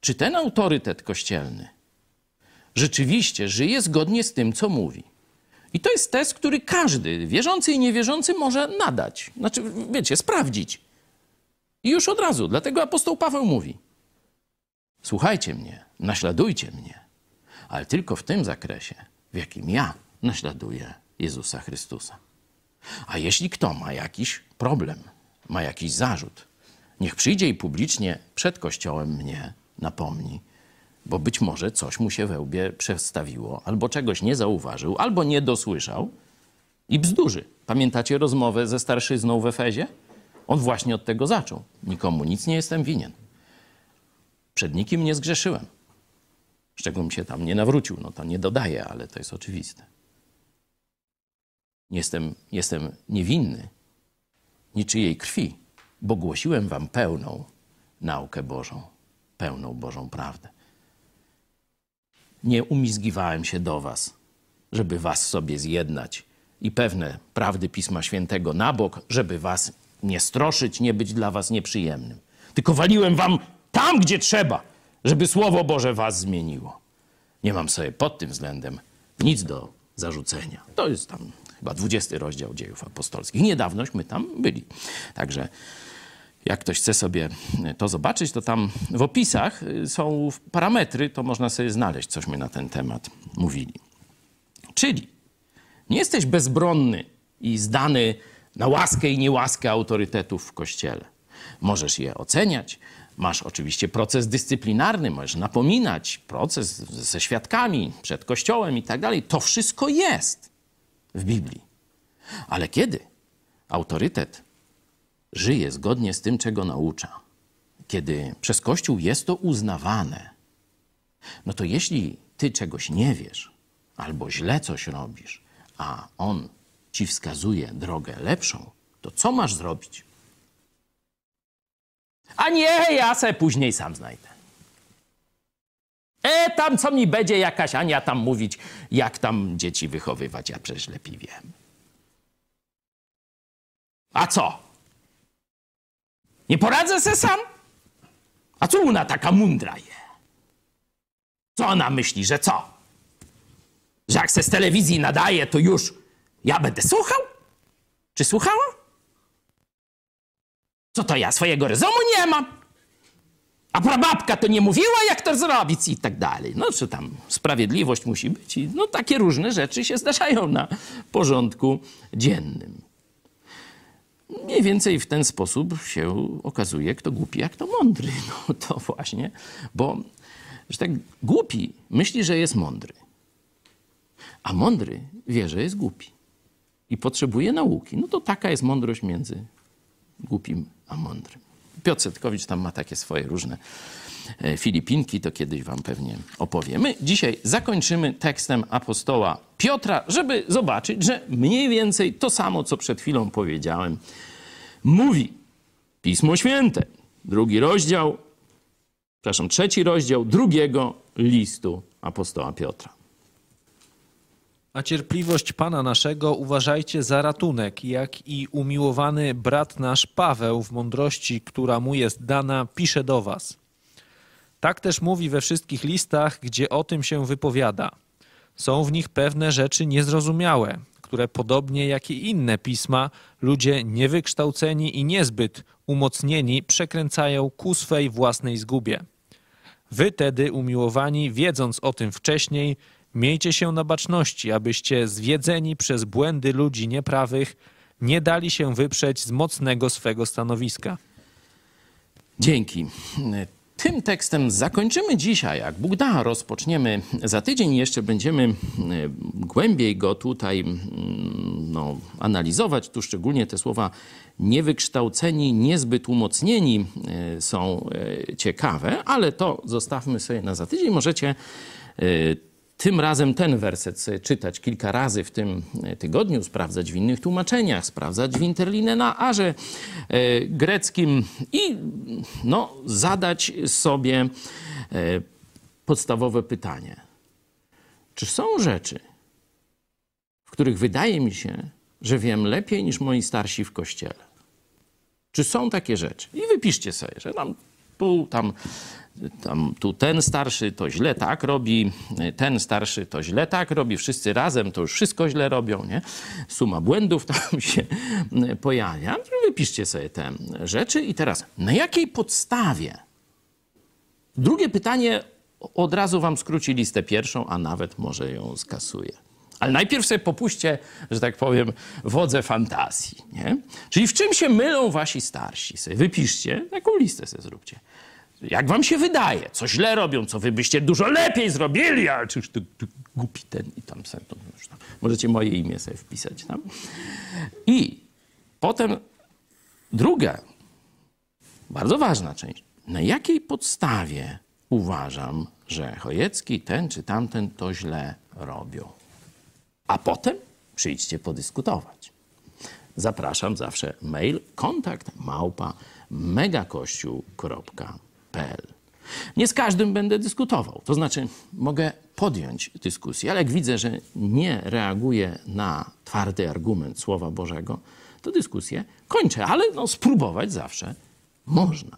czy ten autorytet kościelny rzeczywiście żyje zgodnie z tym, co mówi. I to jest test, który każdy, wierzący i niewierzący, może nadać. Znaczy, wiecie, sprawdzić. I już od razu. Dlatego apostoł Paweł mówi: Słuchajcie mnie, naśladujcie mnie, ale tylko w tym zakresie, w jakim ja naśladuję Jezusa Chrystusa. A jeśli kto ma jakiś problem, ma jakiś zarzut, niech przyjdzie i publicznie przed kościołem mnie napomni, bo być może coś mu się we łbie przestawiło, albo czegoś nie zauważył, albo nie dosłyszał i bzdurzy. Pamiętacie rozmowę ze starszyzną w Efezie? On właśnie od tego zaczął. Nikomu nic nie jestem winien. Przed nikim nie zgrzeszyłem. Z czego mi się tam nie nawrócił. No to nie dodaję, ale to jest oczywiste. Jestem, jestem niewinny niczyjej krwi, bo głosiłem wam pełną naukę Bożą, pełną Bożą prawdę. Nie umizgiwałem się do was, żeby was sobie zjednać i pewne prawdy Pisma Świętego na bok, żeby was nie stroszyć, nie być dla was nieprzyjemnym. Tylko waliłem wam tam, gdzie trzeba, żeby Słowo Boże was zmieniło. Nie mam sobie pod tym względem nic do zarzucenia. To jest tam chyba 20 rozdział dziejów apostolskich. Niedawnośmy tam byli. Także jak ktoś chce sobie to zobaczyć, to tam w opisach są parametry, to można sobie znaleźć, cośmy na ten temat mówili. Czyli nie jesteś bezbronny i zdany na łaskę i niełaskę autorytetów w kościele. Możesz je oceniać. Masz oczywiście proces dyscyplinarny, możesz napominać, proces ze świadkami przed kościołem i tak dalej. To wszystko jest w Biblii. Ale kiedy autorytet żyje zgodnie z tym, czego naucza, kiedy przez Kościół jest to uznawane, no to jeśli ty czegoś nie wiesz albo źle coś robisz, a on ci wskazuje drogę lepszą, to co masz zrobić? A nie, ja se później sam znajdę. E, tam co mi będzie jakaś Ania tam mówić, jak tam dzieci wychowywać, ja przecież lepiej wiem. A co? Nie poradzę se sam? A co ona taka mądra je? Co ona myśli, że co? Że jak se z telewizji nadaje, to już ja będę słuchał? Czy słuchała? Co to ja swojego rozumu nie mam? A prababka to nie mówiła, jak to zrobić i tak dalej. No, czy tam sprawiedliwość musi być. I, no, takie różne rzeczy się zdarzają na porządku dziennym. Mniej więcej w ten sposób się okazuje, kto głupi, jak to mądry. No to właśnie, bo że tak głupi myśli, że jest mądry, a mądry wie, że jest głupi i potrzebuje nauki. No to taka jest mądrość między głupim a mądrym. Piotr Setkowicz tam ma takie swoje różne filipinki, to kiedyś wam pewnie opowiemy. Dzisiaj zakończymy tekstem apostoła Piotra, żeby zobaczyć, że mniej więcej to samo, co przed chwilą powiedziałem, mówi Pismo Święte. Drugi rozdział, przepraszam, trzeci rozdział drugiego listu apostoła Piotra. A cierpliwość Pana naszego uważajcie za ratunek, jak i umiłowany brat nasz Paweł w mądrości, która mu jest dana, pisze do was. Tak też mówi we wszystkich listach, gdzie o tym się wypowiada. Są w nich pewne rzeczy niezrozumiałe, które podobnie jak i inne pisma, ludzie niewykształceni i niezbyt umocnieni przekręcają ku swej własnej zgubie. Wy tedy, umiłowani, wiedząc o tym wcześniej, miejcie się na baczności, abyście zwiedzeni przez błędy ludzi nieprawych nie dali się wyprzeć z mocnego swego stanowiska. Dzięki. Tym tekstem zakończymy dzisiaj. Jak Bóg da, rozpoczniemy za tydzień. Jeszcze będziemy e, głębiej go tutaj mm, no, analizować. Tu szczególnie te słowa niewykształceni, niezbyt umocnieni e, są e, ciekawe, ale to zostawmy sobie na za tydzień. Możecie tym razem ten werset czytać kilka razy w tym tygodniu, sprawdzać w innych tłumaczeniach, sprawdzać w interlinearze e, greckim i no, zadać sobie e, podstawowe pytanie. Czy są rzeczy, w których wydaje mi się, że wiem lepiej niż moi starsi w kościele? Czy są takie rzeczy? I wypiszcie sobie, że tam pół, tam tam, tu ten starszy to źle tak robi, ten starszy to źle tak robi, wszyscy razem to już wszystko źle robią, nie? Suma błędów tam się pojawia. Wypiszcie sobie te rzeczy i teraz, na jakiej podstawie? Drugie pytanie od razu wam skróci listę pierwszą, a nawet może ją skasuje. Ale najpierw sobie popuśćcie, że tak powiem, wodze fantazji. Nie? Czyli w czym się mylą wasi starsi? Sobie wypiszcie, taką listę sobie zróbcie jak wam się wydaje, co źle robią, co wy byście dużo lepiej zrobili, ale czyż ty, ty głupi ten i tam, tam możecie moje imię sobie wpisać tam. I potem druga, bardzo ważna część. Na jakiej podstawie uważam, że Chojecki, ten czy tamten to źle robią? A potem przyjdźcie podyskutować. Zapraszam zawsze mail kontakt małpa megakościół.pl nie z każdym będę dyskutował. To znaczy, mogę podjąć dyskusję, ale jak widzę, że nie reaguje na twardy argument Słowa Bożego, to dyskusję kończę, ale no, spróbować zawsze można.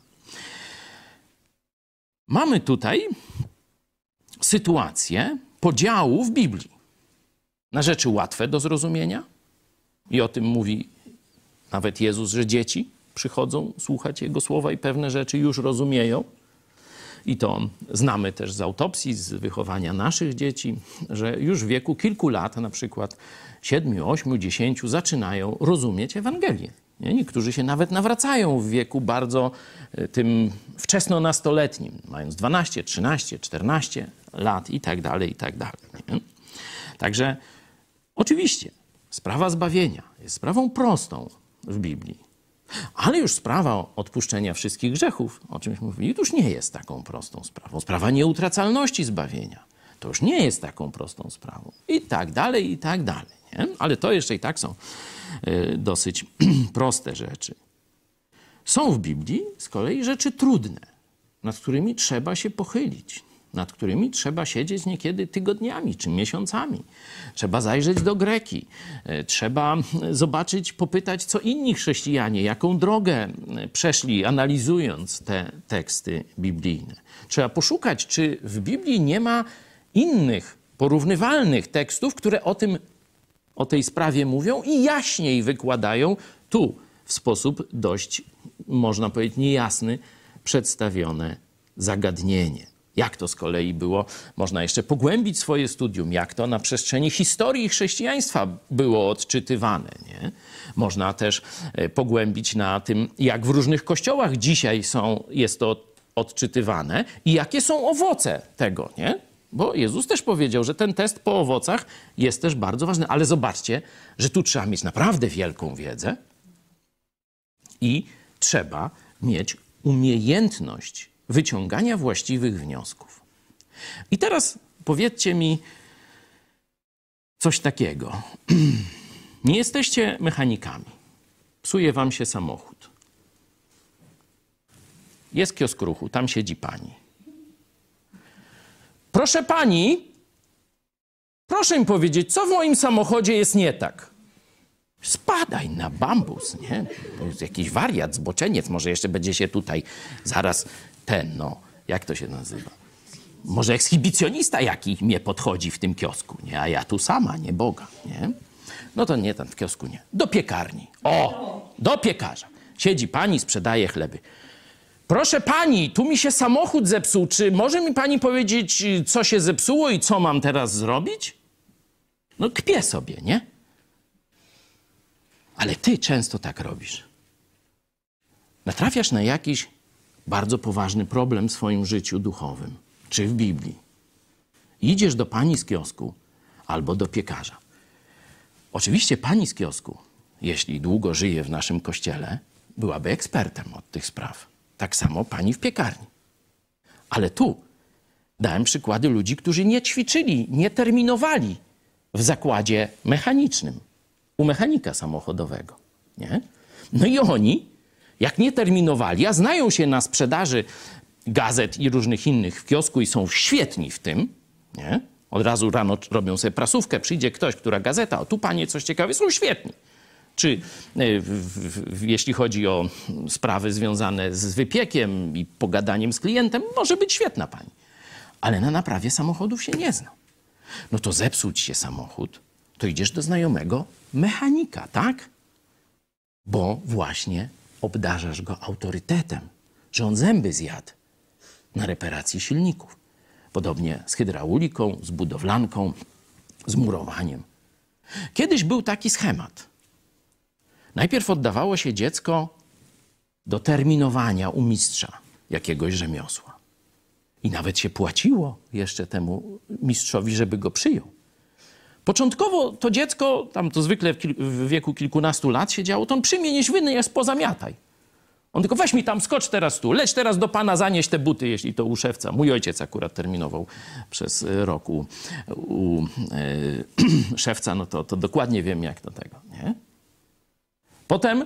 Mamy tutaj sytuację podziału w Biblii na rzeczy łatwe do zrozumienia, i o tym mówi nawet Jezus, że dzieci przychodzą słuchać Jego słowa i pewne rzeczy już rozumieją. I to znamy też z autopsji, z wychowania naszych dzieci, że już w wieku kilku lat, na przykład 7, 8, 10, zaczynają rozumieć Ewangelię. Nie? Niektórzy się nawet nawracają w wieku bardzo e, tym wczesno-nastoletnim, mając 12, 13, 14 lat i tak dalej, i tak dalej. Także oczywiście sprawa zbawienia jest sprawą prostą w Biblii. Ale już sprawa odpuszczenia wszystkich grzechów, o czymś mówili, to już nie jest taką prostą sprawą. Sprawa nieutracalności zbawienia to już nie jest taką prostą sprawą. I tak dalej, i tak dalej. Nie? Ale to jeszcze i tak są y, dosyć proste rzeczy. Są w Biblii z kolei rzeczy trudne, nad którymi trzeba się pochylić nad którymi trzeba siedzieć niekiedy tygodniami czy miesiącami. Trzeba zajrzeć do Greki, e, trzeba zobaczyć, popytać, co inni chrześcijanie, jaką drogę przeszli, analizując te teksty biblijne. Trzeba poszukać, czy w Biblii nie ma innych, porównywalnych tekstów, które o tym, o tej sprawie mówią i jaśniej wykładają tu w sposób dość, można powiedzieć, niejasny, przedstawione zagadnienie. Jak to z kolei było, można jeszcze pogłębić swoje studium, jak to na przestrzeni historii chrześcijaństwa było odczytywane. Nie? Można też e, pogłębić na tym, jak w różnych kościołach dzisiaj są, jest to odczytywane i jakie są owoce tego. Nie? Bo Jezus też powiedział, że ten test po owocach jest też bardzo ważny. Ale zobaczcie, że tu trzeba mieć naprawdę wielką wiedzę i trzeba mieć umiejętność wyciągania właściwych wniosków. I teraz powiedzcie mi coś takiego. Nie jesteście mechanikami. Psuje wam się samochód. Jest kiosk ruchu, tam siedzi pani. Proszę pani, Proszę mi powiedzieć, co w moim samochodzie jest nie tak? Spadaj na bambus, nie? Jakiś wariat, zboczeniec, może jeszcze będzie się tutaj zaraz ten, no, jak to się nazywa? Może ekshibicjonista jaki mnie podchodzi w tym kiosku, nie? A ja tu sama, nie Boga, nie? No to nie, tam w kiosku nie. Do piekarni. O, do piekarza. Siedzi pani, sprzedaje chleby. Proszę pani, tu mi się samochód zepsuł. Czy może mi pani powiedzieć, co się zepsuło i co mam teraz zrobić? No kpię sobie, nie? Ale ty często tak robisz. Natrafiasz na jakiś bardzo poważny problem w swoim życiu duchowym, czy w Biblii. Idziesz do pani z kiosku albo do piekarza. Oczywiście pani z kiosku, jeśli długo żyje w naszym kościele, byłaby ekspertem od tych spraw. Tak samo pani w piekarni. Ale tu dałem przykłady ludzi, którzy nie ćwiczyli, nie terminowali w zakładzie mechanicznym, u mechanika samochodowego. Nie? No i oni, jak nie terminowali, a znają się na sprzedaży gazet i różnych innych w kiosku i są świetni w tym, nie? Od razu rano robią sobie prasówkę, przyjdzie ktoś, która gazeta, o tu panie coś ciekawe, są świetni. Czy e, w, w, jeśli chodzi o sprawy związane z wypiekiem i pogadaniem z klientem, może być świetna pani. Ale na naprawie samochodów się nie zna. No to zepsuł ci się samochód, to idziesz do znajomego mechanika, tak? Bo właśnie obdarzasz go autorytetem, że on zęby zjadł na reparacji silników. Podobnie z hydrauliką, z budowlanką, z murowaniem. Kiedyś był taki schemat. Najpierw oddawało się dziecko do terminowania u mistrza jakiegoś rzemiosła. I nawet się płaciło jeszcze temu mistrzowi, żeby go przyjął. Początkowo to dziecko, tam to zwykle w, kil- w wieku kilkunastu lat siedziało, to on przyjmie nieźwinny jest pozamiataj. On tylko weź mi tam, skocz teraz tu, leć teraz do pana, zanieś te buty, jeśli to u szewca. Mój ojciec akurat terminował przez e, rok u, u e, szewca, no to, to dokładnie wiem jak do tego, nie? Potem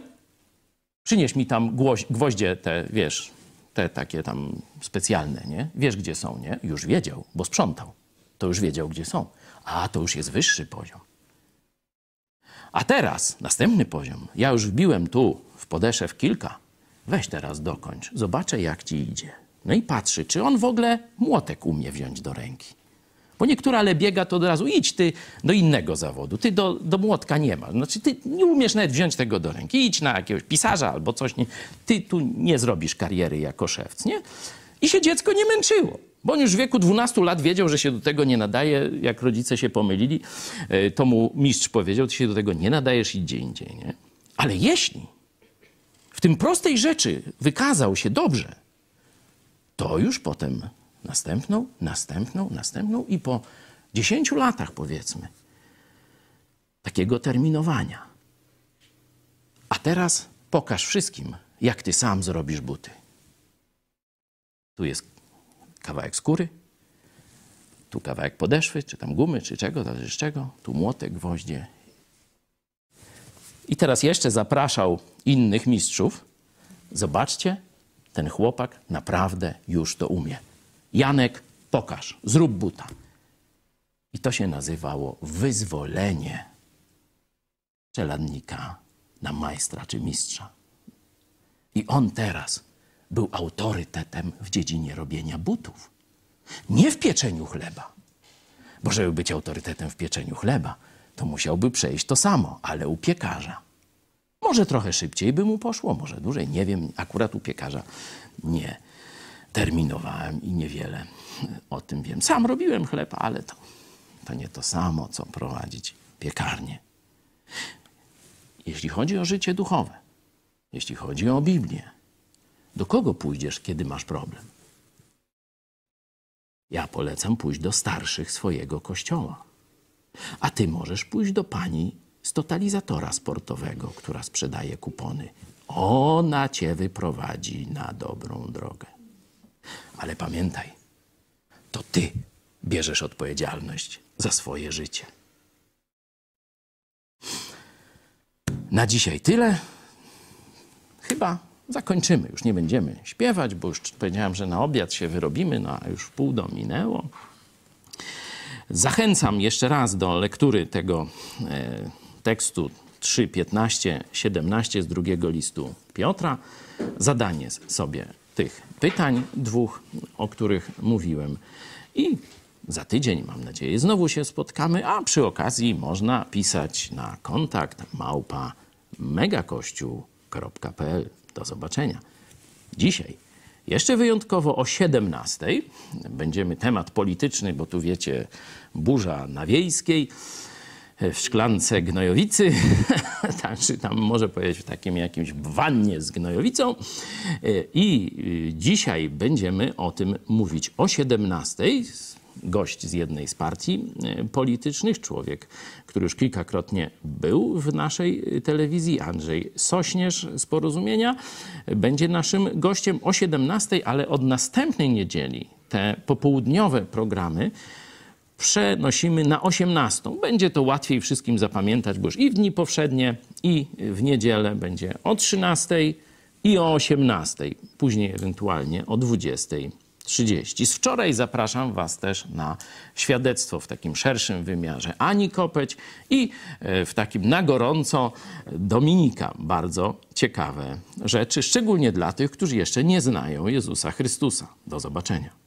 przynieś mi tam gwoź, gwoździe te, wiesz, te takie tam specjalne, nie? Wiesz, gdzie są, nie? Już wiedział, bo sprzątał. To już wiedział, gdzie są. A, to już jest wyższy poziom. A teraz, następny poziom. Ja już wbiłem tu w podeszew kilka. Weź teraz dokończ. Zobaczę, jak ci idzie. No i patrzy, czy on w ogóle młotek umie wziąć do ręki. Bo niektóra ale biega, to od razu idź ty do innego zawodu. Ty do, do młotka nie masz. Znaczy, ty nie umiesz nawet wziąć tego do ręki. Idź na jakiegoś pisarza albo coś. Nie. Ty tu nie zrobisz kariery jako szewc, nie? I się dziecko nie męczyło. Bo on już w wieku 12 lat wiedział, że się do tego nie nadaje. Jak rodzice się pomylili, e, to mu mistrz powiedział, ty się do tego nie nadajesz, idź gdzie indziej, nie? Ale jeśli w tym prostej rzeczy wykazał się dobrze, to już potem następną, następną, następną i po 10 latach powiedzmy takiego terminowania. A teraz pokaż wszystkim, jak ty sam zrobisz buty. Tu jest kawałek skóry, tu kawałek podeszwy, czy tam gumy, czy czego, zależy z czego, tu młotek, gwoździe. I teraz jeszcze zapraszał innych mistrzów. Zobaczcie, ten chłopak naprawdę już to umie. Janek, pokaż, zrób buta. I to się nazywało wyzwolenie czeladnika na majstra czy mistrza. I on teraz był autorytetem w dziedzinie robienia butów. Nie w pieczeniu chleba. Bo żeby być autorytetem w pieczeniu chleba, to musiałby przejść to samo, ale u piekarza. Może trochę szybciej by mu poszło, może dłużej, nie wiem. Akurat u piekarza nie terminowałem i niewiele o tym wiem. Sam robiłem chleb, ale to, to nie to samo, co prowadzić piekarnię. Jeśli chodzi o życie duchowe, jeśli chodzi o Biblię, do kogo pójdziesz, kiedy masz problem? Ja polecam pójść do starszych swojego kościoła. A ty możesz pójść do pani z totalizatora sportowego, która sprzedaje kupony. Ona cię wyprowadzi na dobrą drogę. Ale pamiętaj, to ty bierzesz odpowiedzialność za swoje życie. Na dzisiaj tyle. Chyba zakończymy. Już nie będziemy śpiewać, bo już powiedziałem, że na obiad się wyrobimy, no a już pół do minęło. Zachęcam jeszcze raz do lektury tego e, tekstu 3, 15, 17 z drugiego listu Piotra. Zadanie sobie tych pytań dwóch, o których mówiłem. I za tydzień, mam nadzieję, znowu się spotkamy, a przy okazji można pisać na kontakt małpa megakościół.pl. Do zobaczenia. Dzisiaj jeszcze wyjątkowo o 17 będziemy temat polityczny, bo tu wiecie, burza na wiejskiej w szklance gnojowicy, czy tam może powiedzieć w takim jakimś wannie z gnojowicą. I dzisiaj będziemy o tym mówić o 17 gość z jednej z partii e, politycznych, człowiek, który już kilkakrotnie był w naszej telewizji, Andrzej Sośnierz z Porozumienia, będzie naszym gościem o 17, ale od następnej niedzieli te popołudniowe programy przenosimy na 18. Będzie to łatwiej wszystkim zapamiętać, bo już i w dni powszednie, i w niedzielę będzie o 13 i o 18. Później ewentualnie o 20. 30. Z wczoraj zapraszam Was też na świadectwo w takim szerszym wymiarze Ani Kopeć i e, w takim na gorąco Dominika. Bardzo ciekawe rzeczy, szczególnie dla tych, którzy jeszcze nie znają Jezusa Chrystusa. Do zobaczenia.